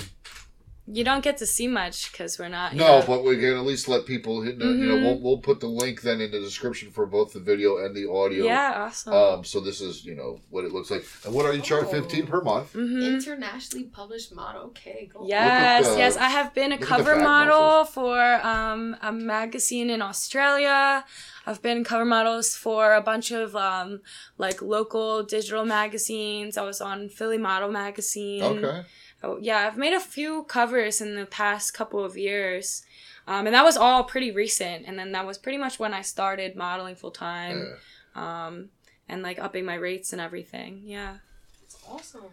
You don't get to see much cuz we're not no, yeah. but we can at least let people. Hit, the You know, we'll we'll put the link then in the description for both the video and the audio. Yeah, awesome. Um, so this is you know what it looks like, and what are you charge? Oh. Fifteen per month. Mhm. Internationally published model. Okay, go. Yes, the- yes. I have been a look at the cover back model for um, a magazine in Australia. I've been cover models for a bunch of um, like local digital magazines. I was on Philly Model Magazine. Okay. Oh, yeah, I've made a few covers in the past couple of years. Um, and that was all pretty recent. And then that was pretty much when I started modeling full time Yeah. um, and like upping my rates and everything. Yeah. That's awesome.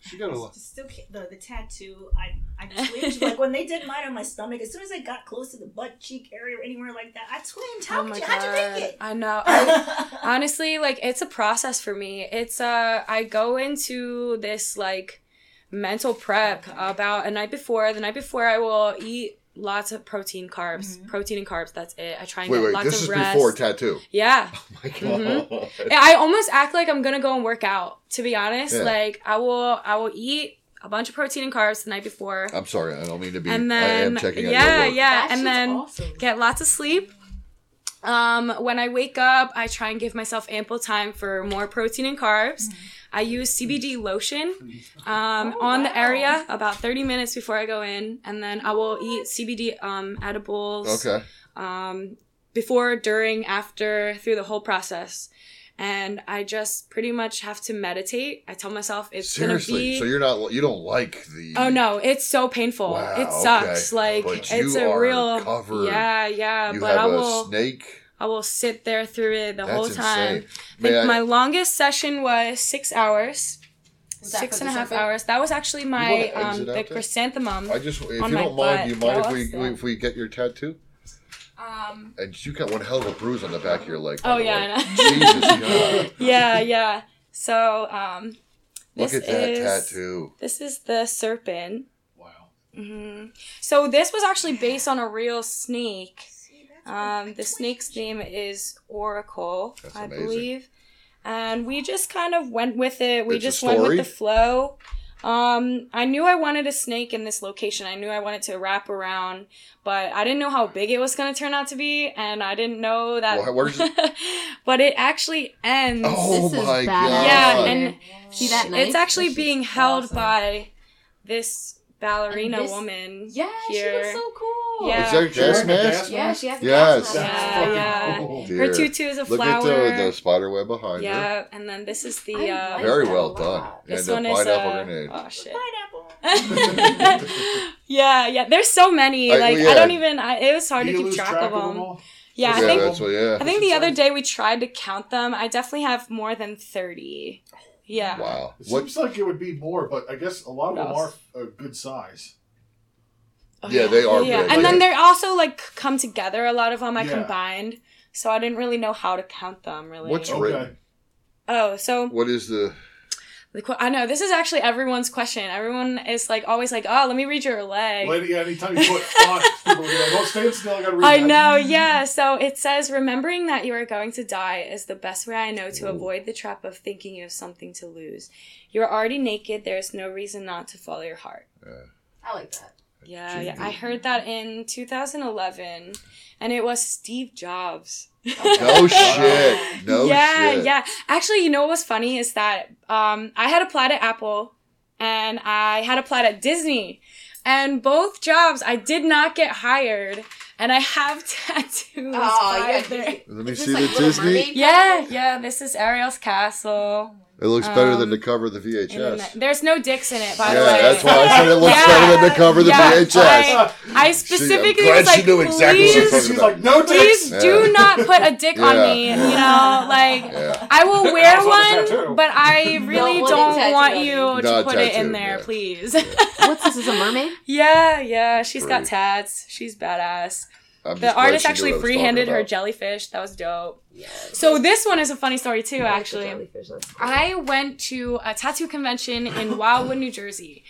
She got a lot. Still, ca- the the tattoo. I I twinged like when they did mine on my stomach. As soon as I got close to the butt cheek area or anywhere like that, I twinged. How oh could my you? How'd you make it? I know. I, honestly like it's a process for me it's uh i go into this like mental prep about a night before. The night before, I will eat lots of protein, carbs, mm-hmm. protein and carbs. That's it. I try and Wait, get wait. lots This of is rest. before tattoo. yeah. Oh my mm-hmm. god. Yeah, I almost act like I'm gonna go and work out. To be honest, Yeah. like I will, I will eat a bunch of protein and carbs the night before, I'm sorry. I don't mean to be. and I then am checking out yeah, your work. yeah, That and then awesome. get lots of sleep. Um, when I wake up, I try and give myself ample time for more protein and carbs. Mm-hmm. I use CBD lotion um, Oh, on the area about 30 minutes before I go in, and then I will eat CBD um, edibles Okay. um, before, during, after, through the whole process. And I just pretty much have to meditate. I tell myself it's Seriously. gonna be. Seriously so you're not. You don't like the. Oh no, it's so painful. Wow, it sucks. okay. Like But it's a are real covered. Yeah, yeah. You but have I a will snake. I will sit there through it the That's whole time. insane. I think I- my longest session was six hours. Was that Six for and a the half serpent? hours. That was actually my um the there? chrysanthemum. I just, if you don't mind, butt. do you mind if Yeah, we if we get your tattoo? Um And you got one hell of a bruise on the back of your leg. Oh yeah, way. I know. Jesus God. yeah, yeah. So um Look at that is tattoo. this is the serpent. Wow. hmm So this was actually based on a real snake. Um, the snake's name is Oracle, That's I amazing. believe, and we just kind of went with it. We It's just went with the flow. Um, I knew I wanted a snake in this location. I knew I wanted to wrap around, but I didn't know how big it was going to turn out to be, and I didn't know that. Well, where's it? but it actually ends. Oh This my badass. god. Yeah, and See that knife? it's actually That being held awesome. by this ballerina this- woman. Yeah, she looks so cool. Yeah. Is that a gas mask? Yeah, she has a Yes. gas Yeah, mask. fucking yeah. cool. Her tutu is a Look flower. at the, the spider web behind her. yeah, and then this is the uh, like Very well done. lot. And this the one is pineapple uh, grenade. oh shit. Pineapple. yeah, yeah. There's so many. I- like yeah. I don't even. I, it was hard Do to keep lose track, of them. all? Yeah, I yeah, think. that's what. Yeah. I think the other day we tried to count them. I definitely have more than thirty. Yeah. Wow. It What? seems like it would be more, but I guess a lot of them are a good size. Oh, Yeah, they are Yeah, big. and Like- then they're also like come together. A lot of them I Yeah. combined, so I didn't really know how to count them. Really. What's Okay. written? oh, so What is the? The qu- I know this is actually everyone's question. Everyone is like always like, oh, let me read your leg. Lady, yeah, anytime you put font, people will be like, oh, stand still, I gotta read I that. know, yeah. So it says, remembering that you are going to die is the best way I know to avoid the trap of thinking you have something to lose. You are already naked. There is no reason not to follow your heart. I like that. Yeah, yeah. I heard that in 2011, and it was Steve Jobs. No shit. No yeah, shit. yeah. Actually, you know what was funny is that um, I had applied at Apple and I had applied at Disney, and both jobs I did not get hired, and I have tattoos. Oh, yeah. there. Let me see this the like Little Disney. Yeah, yeah. This is Ariel's castle. It looks better than Um, the cover of the And then VHS. There's no dicks in it, by Yeah, the way. that's why I said it looks Yeah. better than the cover of the Yeah, VHS. I, I specifically I'm was like, she knew exactly please, I was She's like, no please dicks. do not put a dick on me. You know, like Yeah. I will wear Also the tattoo. one, but I really Don't want don't want you you. to Not put it in there, yeah. please. What's this? Is a mermaid? yeah, yeah, she's got tats. She's badass. I'm The artist actually what free-handed her jellyfish. That was dope. So this one is a funny story too, I like actually. jellyfish, cool. I went to a tattoo convention in Wildwood, New Jersey.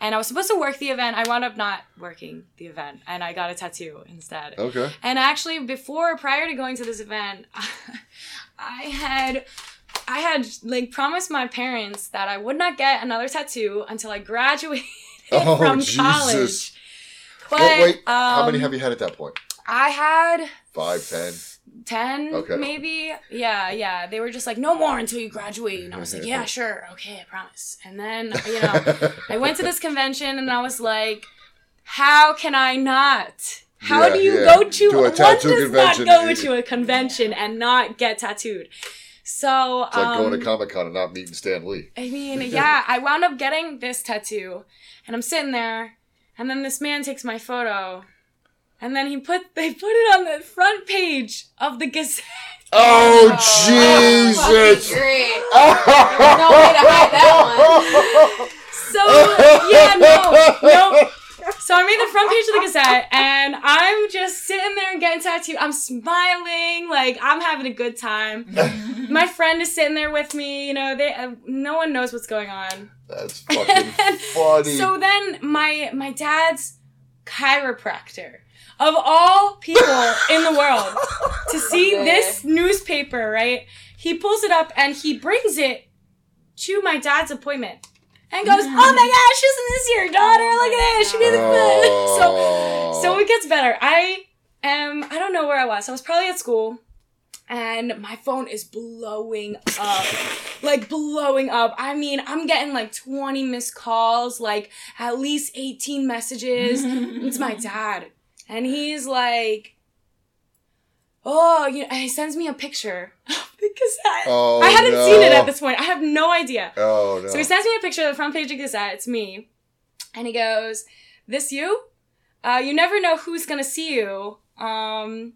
And I was supposed to work the event. I wound up not working the event and I got a tattoo instead. Okay. And actually before prior to going to this event, I had I had like promised my parents that I would not get another tattoo until I graduated Oh, from Jesus. college. But Wait, wait. How um, many have you had at that point? I had Five, ten. 10 Okay. maybe yeah yeah they were just like no more until you graduate and i was like yeah sure okay i promise and then you know i went to this convention and i was like how can i not how Yeah, do you yeah. go to, To a one tattoo does convention. not go to a convention and not get tattooed so It's like um, going to Comic Con and not meeting Stan Lee. I mean, yeah, I wound up getting this tattoo, and I'm sitting there, and then this man takes my photo, and then he put they put it on the front page of the Gazette. Oh, Fucking Jesus! great. No way to hide that one. So yeah, no, no. So I made the front page of the Gazette, and I'm just sitting there and getting tattooed. I'm smiling, like I'm having a good time. My friend is sitting there with me. You know, they uh, no one knows what's going on. That's fucking funny. So then my my dad's chiropractor of all people in the world to see this newspaper, right? He pulls it up and he brings it to my dad's appointment. And goes, oh my gosh, isn't this your daughter? Oh Look at this. She made the Oh. So so it gets better. I am I don't know where I was. I was probably at school and my phone is blowing up. Like blowing up. I mean, I'm getting like 20 missed calls, like at least 18 messages. it's my dad. And he's like, Oh, you know, and he sends me a picture because I, Oh, I hadn't seen it at this point. I have no idea. Oh no. So he sends me a picture of the front page of Gazette. It's me. And he goes, This you? Uh, you never know who's gonna see you. Um,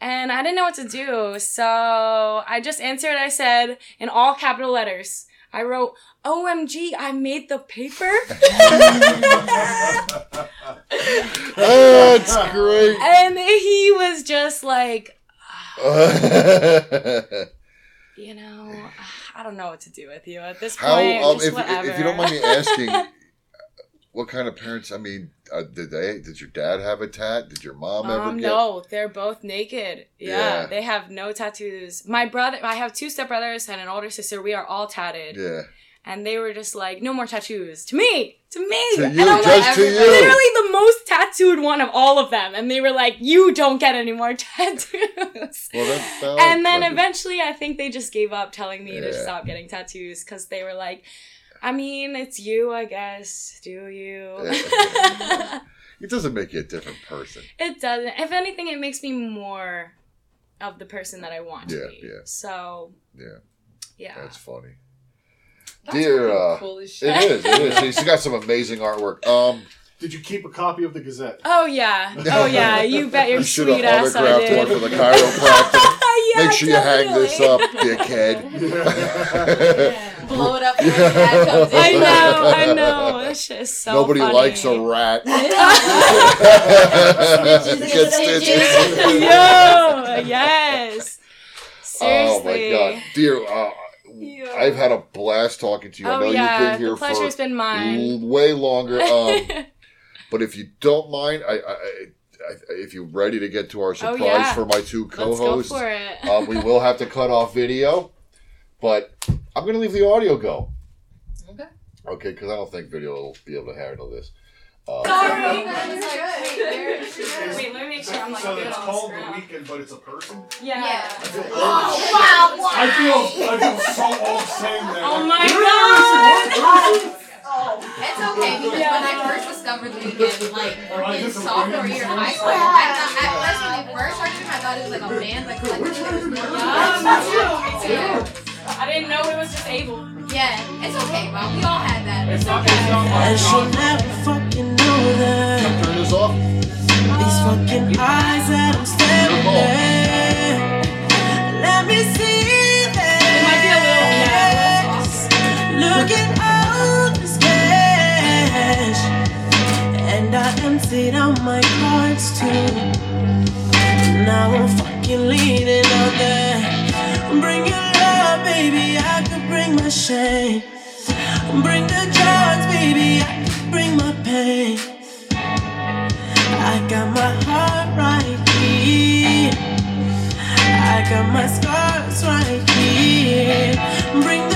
and I didn't know what to do. So I just answered. I said, in all capital letters, I wrote, OMG, I made the paper. That's great. and he was just like, you know, I don't know what to do with you at this How, point. um, just if, if you don't mind me asking, what kind of parents? I mean, uh, did they? Did your dad have a tat? Did your mom ever Um, get? no, they're both naked. Yeah, Yeah. they have no tattoos. My brother, I have two stepbrothers and an older sister. We are all tatted, Yeah. and they were just like, "No more tattoos." To me, to me, To And you, I'm just like, to you. Literally the most tattooed one of all of them, and they were like, "You don't get any more tattoos." Well, and then Brenda. eventually, I think they just gave up telling me to stop getting tattoos because they were like. I mean, it's you, I guess. Do you? it doesn't make you a different person. It doesn't. If anything, it makes me more of the person that I want Yeah, to be. yeah. So Yeah, yeah. that's funny. That's Dear, fucking uh, cool as shit. it is. It is. She's got some amazing artwork. Um, Did you keep a copy of the Gazette? Oh yeah. Oh yeah. You bet your you should sweet have ass I autographed did. one for the chiropractor. yeah, Make sure you hang this up, dickhead. Blow it up when your dad comes in. I know. I know. This shit is so Nobody funny. likes a rat. Get stitches. Yo. Yes. Oh Seriously. my god, dear. Uh, I've had a blast talking to you. I Oh know yeah. you've been here the pleasure's for been mine. l- way longer. Um, but if you don't mind, I, I, I, if you're ready to get to our surprise Oh, yeah. for my two Let's go co-hosts, for it. um, we will have to cut off video, but I'm going to leave the audio go. Okay. Okay, because I don't think video will be able to handle this. Uh, Sorry. Wait, Wait, let me make sure I'm like so it's called the Weeknd, but it's a person. Yeah. Yeah. I feel. Oh, wow, I feel I feel so old saying that. Oh my "Yeah, god. It's okay because Yeah. when I first discovered the Weeknd, like in sophomore year of high school, I thought at first when they first heard it, I thought it was like a band, like collective. It was more Yeah, me too. Me too. I didn't know it was disabled. Yeah, it's okay, Mom. We all had that. It's okay. And she'll never fucking know that turn this off. These fucking eyes that I'm staring at Emptied out my cards too Now I'm fucking leaning on that Bring your love, baby, I could bring my shame Bring the drugs, baby, I could bring my pain I got my heart right here. I got my scars right here. Bring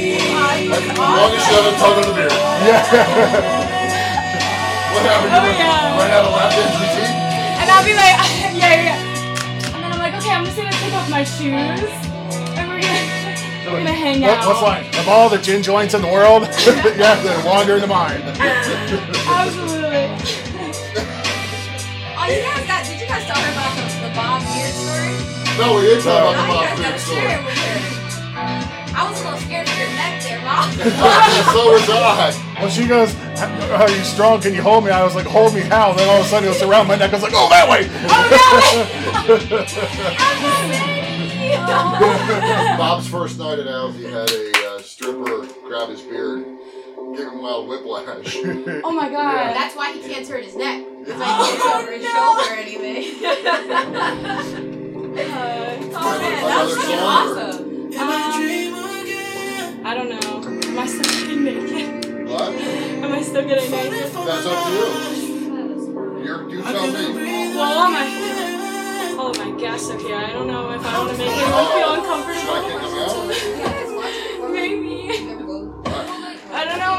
long as you haven't tongue in the beard. Yeah. What happened? Oh, You yeah. ran out of lap dance routine? And I'll be like, yeah, yeah, yeah. And then I'm like, okay, I'm just gonna take off my shoes. And we're gonna, we're gonna hang What, out. what's line? Of all the gin joints in the world, yeah, they wander in the mind. Absolutely. Oh, you guys got? Did you guys talk her about the, the Bob Beard story? No, we didn't talk about the Oh, Bob Beard story. share it with her. I was a little scared for your neck there, Bob. so was I. When she goes, "Are you strong? Can you hold me?" I was like, "Hold me how?" Then all of a sudden it was around my neck. I was like, "Oh, that way!" Bob's first night at Al's, he had a uh, stripper grab his beard, give him a wild whiplash. Oh my god. That's why he can't turn his neck. It's like it's over his shoulder or anything. oh man, that was fucking awesome. Um, I don't know. Am I still getting naked? What? Am I still getting naked? That's up to you. You're, you tell me. Well, all my, all of my guests are here. I don't know if I want to make anyone feel uncomfortable. Maybe. I don't know.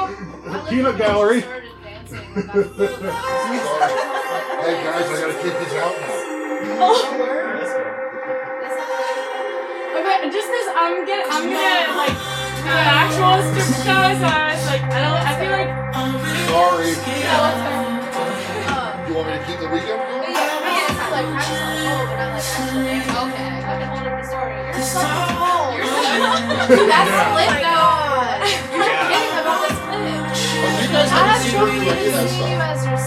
Peanut gallery. Hey guys, I gotta kick this out now. Oh. Okay, just because I'm gonna, I'm gonna like do an actual strip show, so I was like, I don't, I feel like. Sorry. Yeah, let's go. You want me to keep the Weeknd going? like practice on the pole, but not like actually. Okay, I can hold up the story. You're so cold. You're so That's lit though. You as. I'm That's what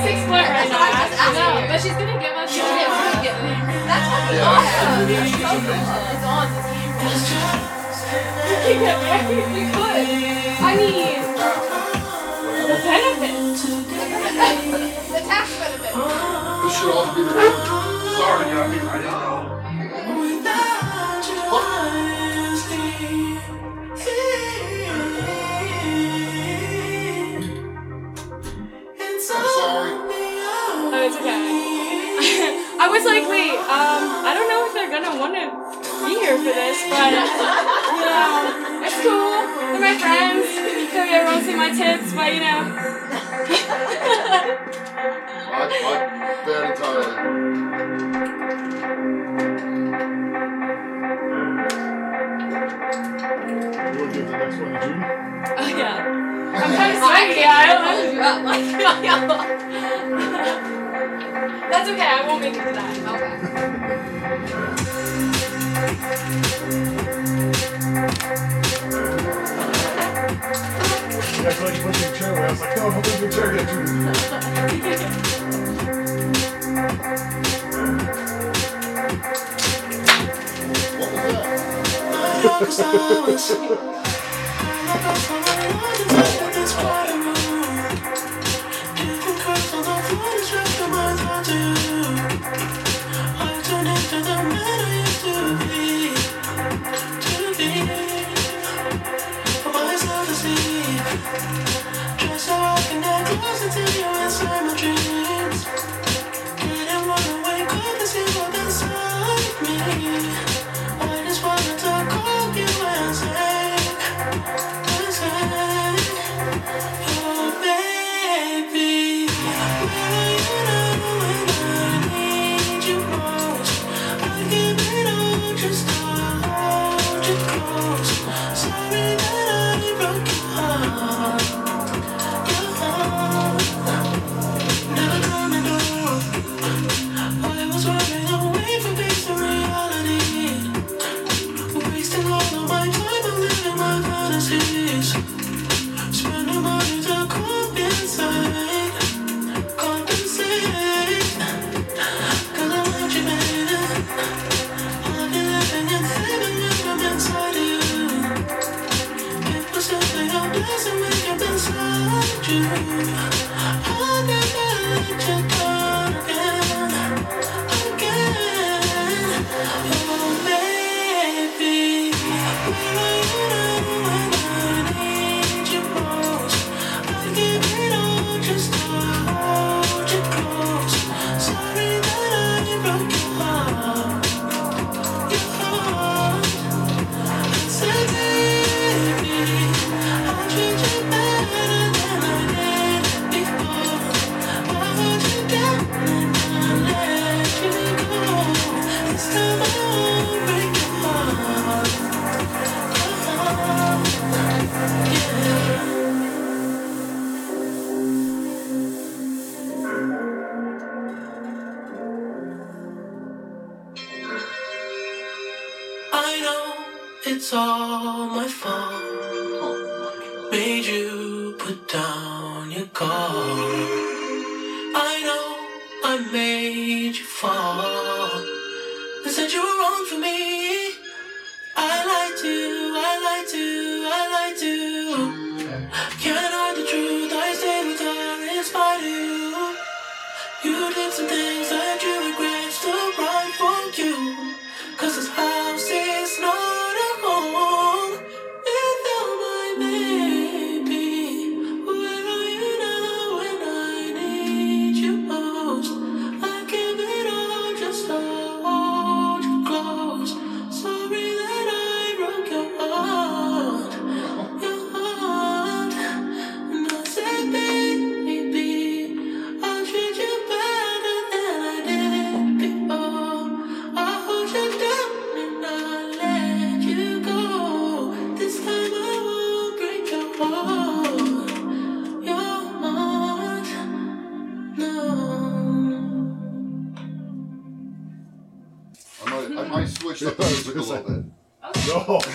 six foot right now. what No, but she's gonna give us. She's gonna give me. That's cool. It's on. We could get married. We could. I mean, the benefits. The tax benefit. This should all be. Sorry, I mean, I know. I'm sorry. Oh, it's okay. I was like, wait, um, I don't know if they're gonna want to be here for this, but you know, it's cool. They're my friends. Maybe everyone see my tits, but you know. I, I bad entirely. You want to give the next one to Judy? Oh yeah. I'm kind of sweaty. Yeah. I don't know you up like That's okay. I won't make it to that. Okay. That's why you pushing your chair away. I was like, no, don't move your chair. Get through. What was that?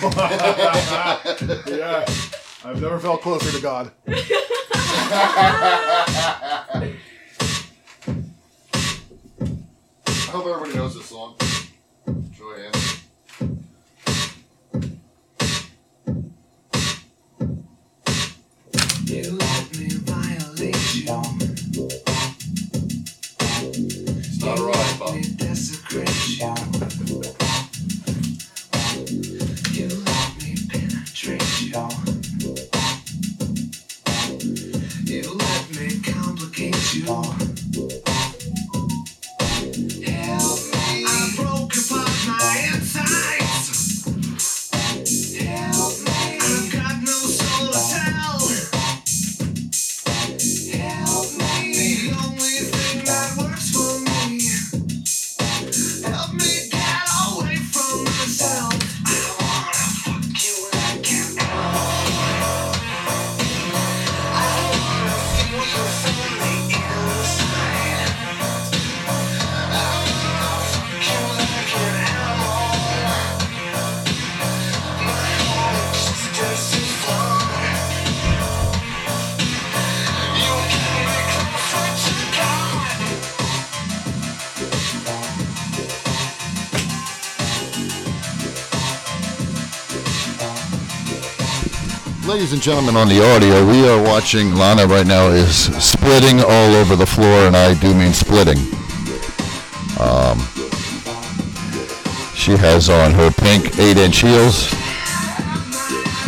yeah. I've never felt closer to God. Ladies and gentlemen on the audio, we are watching Lana right now is splitting all over the floor, and I do mean splitting. Um, she has on her pink 8-inch heels,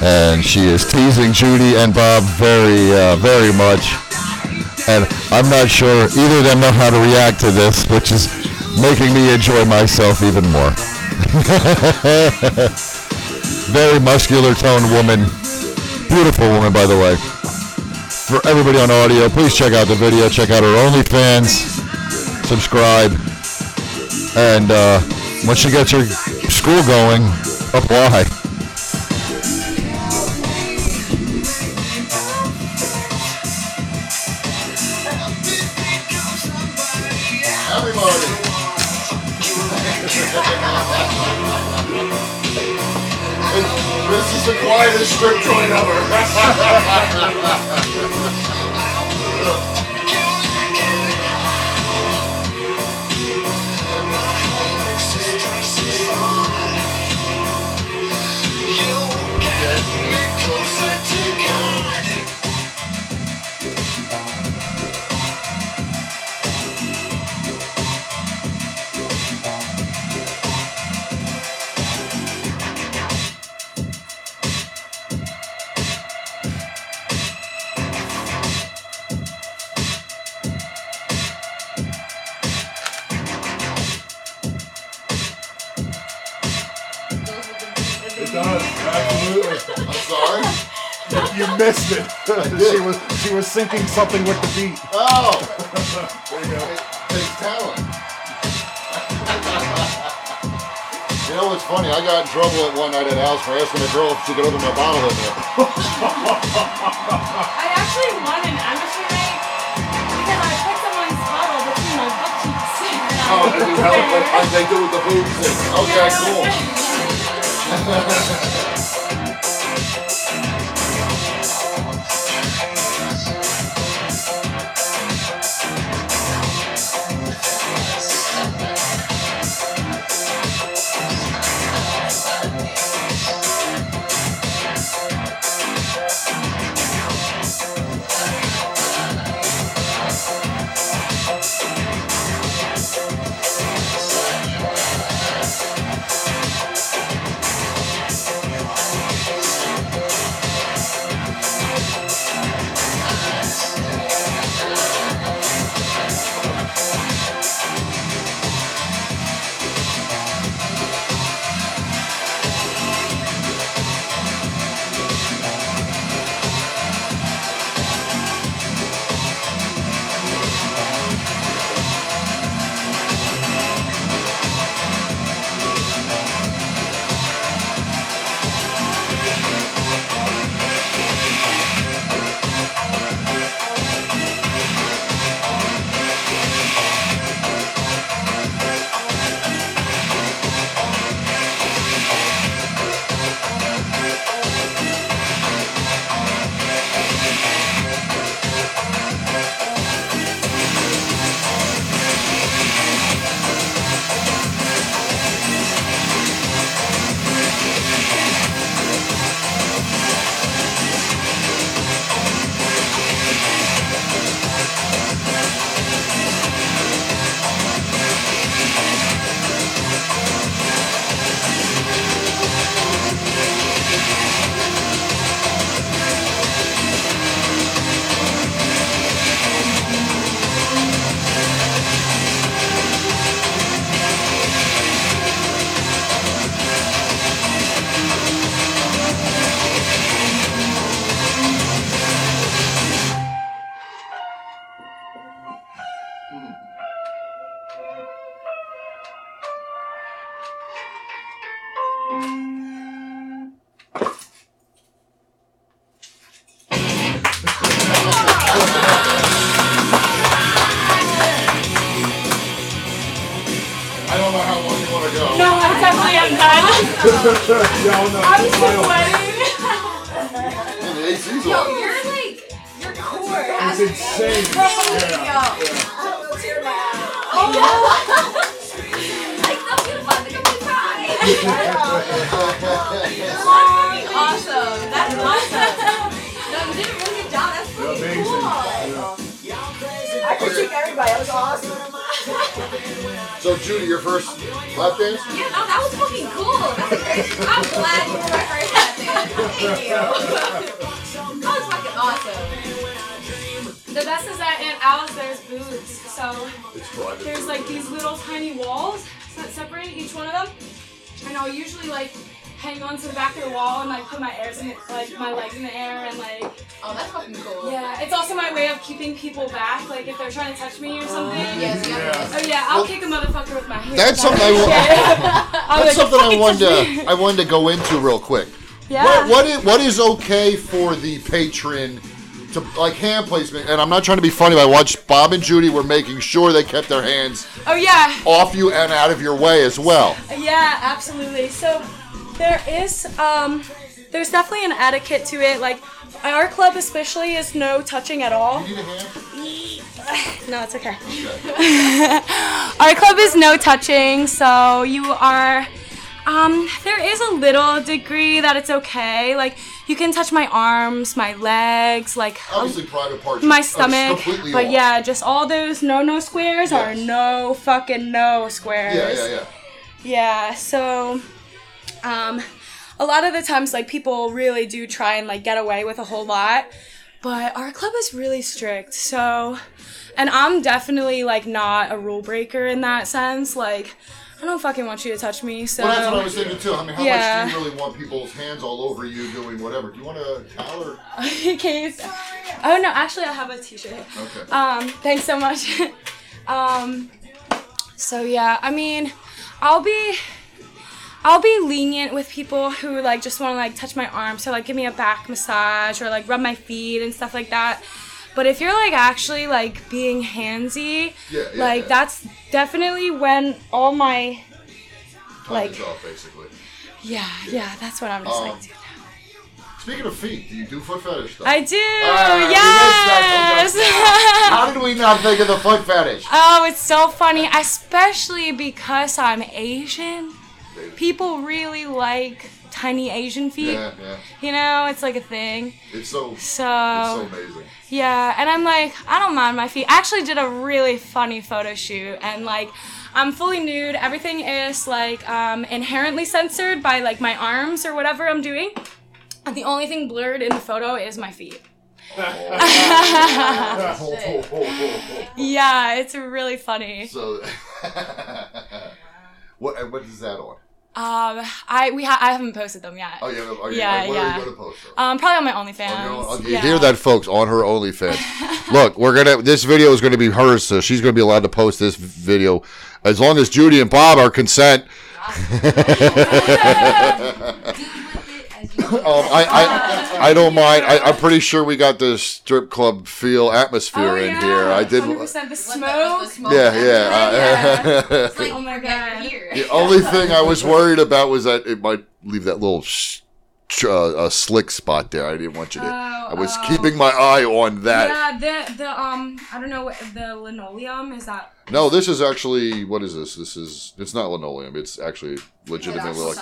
and she is teasing Judy and Bob very, uh, very much. And I'm not sure either of them know how to react to this, which is making me enjoy myself even more. very muscular toned woman. Beautiful woman, by the way. For everybody on audio, please check out the video. Check out her OnlyFans. Subscribe. And uh, once she gets her school going, apply. You missed it. she was she was syncing something with the beat. Oh, There you go. it takes talent. you know what's funny? I got in trouble at one night at house for asking a girl if she could open my bottle in there. I actually won an amateur night because I put someone's bottle between my butt cheeks. Oh, and you held it like they do with the boobs thing. Okay, cool. And the Yo, on. you're like, your core. It's insane. Yeah. Like, that's gonna fun. They're gonna cry. Awesome. That's awesome. you did a really good job. That's You're amazing. cool. I critique everybody. That was awesome. So, Judy, your first lap dance? Yeah, no, that was fucking cool. That's great. I'm glad you were my first lap dance. Thank you. That was fucking awesome. The best is that in Alice there's booths, so there's like these little tiny walls that separate each one of them, and I'll usually like hang on to the back of the wall and like put my airs in it, like my legs in the air and like Oh, that's fucking cool. yeah. It's also my way of keeping people back, like if they're trying to touch me or something. Yes, yes. Oh yeah, I'll kick a motherfucker with my hair. That's something I wa- That's like, something I wanted to. I wanted to go into real quick. Yeah. What, what is what is okay for the patron to like hand placement? And I'm not trying to be funny. But I watched Bob and Judy were making sure they kept their hands Oh yeah. off you and out of your way as well. Yeah, absolutely. So there is um there's definitely an etiquette to it. Like our club especially is no touching at all. You need a hand? No, it's okay. our club is no touching, so you are um there is a little degree that it's okay. Like you can touch my arms, my legs, like Obviously, private parts. my stomach. But off. yeah, just all those no no squares are no fucking no squares. Yeah, yeah, yeah. Yeah, so um a lot of the times like people really do try and like get away with a whole lot. But our club is really strict. So and I'm definitely like not a rule breaker in that sense. Like I don't fucking want you to touch me. So Well, that's what I was thinking too. I mean, how Yeah. much do you really want people's hands all over you doing whatever? Do you want a towel or? Case. Oh no, actually I have a t-shirt. Okay. Um, thanks so much. um, so yeah, I mean, I'll be, I'll be lenient with people who like just want to like touch my arm, so like give me a back massage or like rub my feet and stuff like that. But if you're like actually like being handsy, Yeah, yeah, like yeah. that's definitely when all my, Time like, off, basically. yeah, yeah, that's what I'm just Um, like. dude. Speaking of feet, do you do foot fetish stuff? I do, we missed that till just yes. How did we not think of the foot fetish? Oh, it's so funny, especially because I'm Asian. People really like tiny Asian feet. Yeah, yeah. You know, it's like a thing. It's so. It's So, so amazing. yeah, and I'm like, I don't mind my feet. I actually did a really funny photo shoot, and like, I'm fully nude. Everything is like um, inherently censored by like my arms or whatever I'm doing. And the only thing blurred in the photo is my feet. Yeah, it's really funny. So, what what is that on? Um, I we ha- I haven't posted them yet. Oh, you have, are you, Yeah, where yeah. are you going to post them? Um, probably on my OnlyFans. Oh, You yeah. hear that, folks? On her OnlyFans. Look, we're gonna. This video is going to be hers, so she's going to be allowed to post this video as long as Judy and Bob are consent. Um, I, I, I don't mind. I, I'm pretty sure we got the strip club feel atmosphere Oh, in here. I did. 100% the smoke. Yeah, yeah. It's uh, like Oh my god. the only thing I was worried about was that it might leave that little sh- sh- uh, uh, slick spot there. I didn't want you to. Oh, I was oh. keeping my eye on that. Yeah, the the um I don't know what the linoleum is that. No, this is actually what is this? This is it's not linoleum. It's actually legitimately like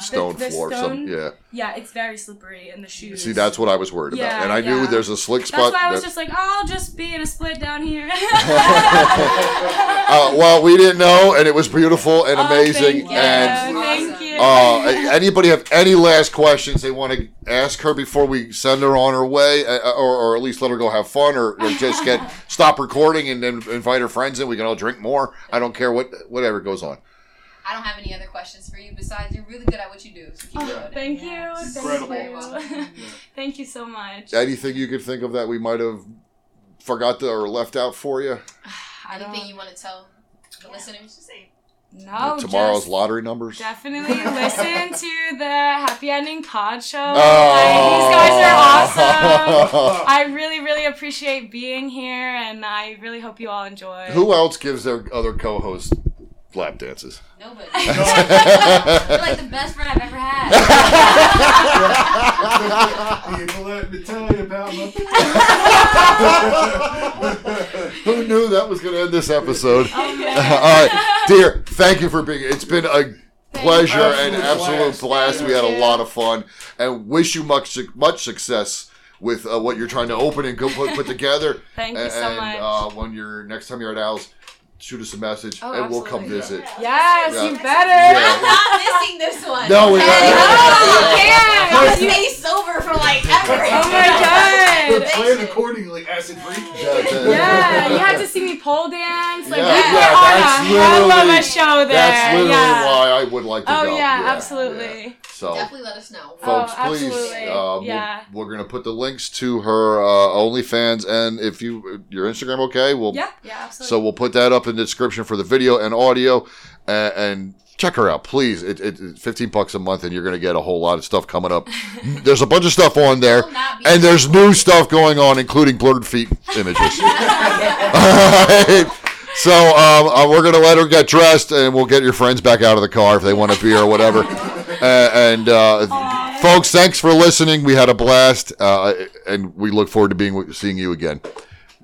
stone The- the floor. stone? Some yeah. Yeah, it's very slippery in the shoes. See, that's what I was worried about, and I knew there's a slick spot. That's why I was that- just like, oh, I'll just be in a split down here. uh, well, we didn't know, and it was beautiful and amazing. Oh, thank you. And Thank you. uh, anybody have any last questions they want to ask her before we send her on her way, uh, or, or at least let her go have fun, or, or just get stop recording and then invite her friends in? We can all drink more. I don't care what whatever goes on. I don't have any other questions for you besides you're really good at what you do. So keep Oh, thank you. Thank Incredible. you. Thank you so much. Anything you could think of that we might have forgot to, or left out for you? I don't Anything you want to tell the listeners? To say. No, Tomorrow's just lottery numbers. Definitely listen to the Happy Ending Pod Show. Oh. Like, these guys are awesome. I really, really appreciate being here, and I really hope you all enjoy. Who else gives their other co-hosts lap dances? Nobody. You're like the best friend I've ever had. People let me tell you about my. Who knew that was going to end this episode? Oh, All right, dear, thank you for being. It's been a pleasure and Absolute absolute blast. blast. We had a lot of fun, and wish you much much success with uh, what you're trying to open and go put, put together. Thank you and, so much. Uh, when you're next time you're at Al's, shoot us a message Oh, and we'll come absolutely. visit. Yes, Yeah. you better. Yeah. I'm not missing this one. No, we- Okay? Oh, you can't. I'm gonna stay sober for like ever. Oh my god. Plan accordingly, acid free. Yeah, you had to see me pole dance. Like Yeah, we yeah, put on that's a hell of literally- a show there. That's literally yeah. why I would like to Oh go. yeah, absolutely. So. Definitely let us know. Folks, Oh, please. Um, Yeah. we're, we're gonna put the links to her uh, OnlyFans, and if you your Instagram, okay, we'll Yeah, yeah, absolutely. So we'll put that up in the description for the video and audio, and, and check her out, please. It, it, it's fifteen bucks a month, and you're gonna get a whole lot of stuff coming up. there's a bunch of stuff on there, and there's new stuff going on, including blurred feet images. Alright. So um, uh, we're gonna let her get dressed, and we'll get your friends back out of the car if they want a beer or whatever. Uh, and uh, folks, thanks for listening. We had a blast, uh, and we look forward to being seeing you again.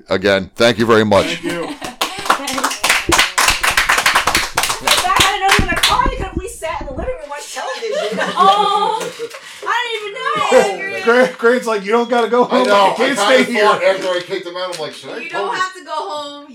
Again, thank you very much. Thank you. I didn't know you were a car because we sat in the living room and television. oh, I didn't even know. Grant, Grant's like, you don't gotta go home. I know. You can't I stay here. After I kicked him out, I'm like, should I You don't have to go home.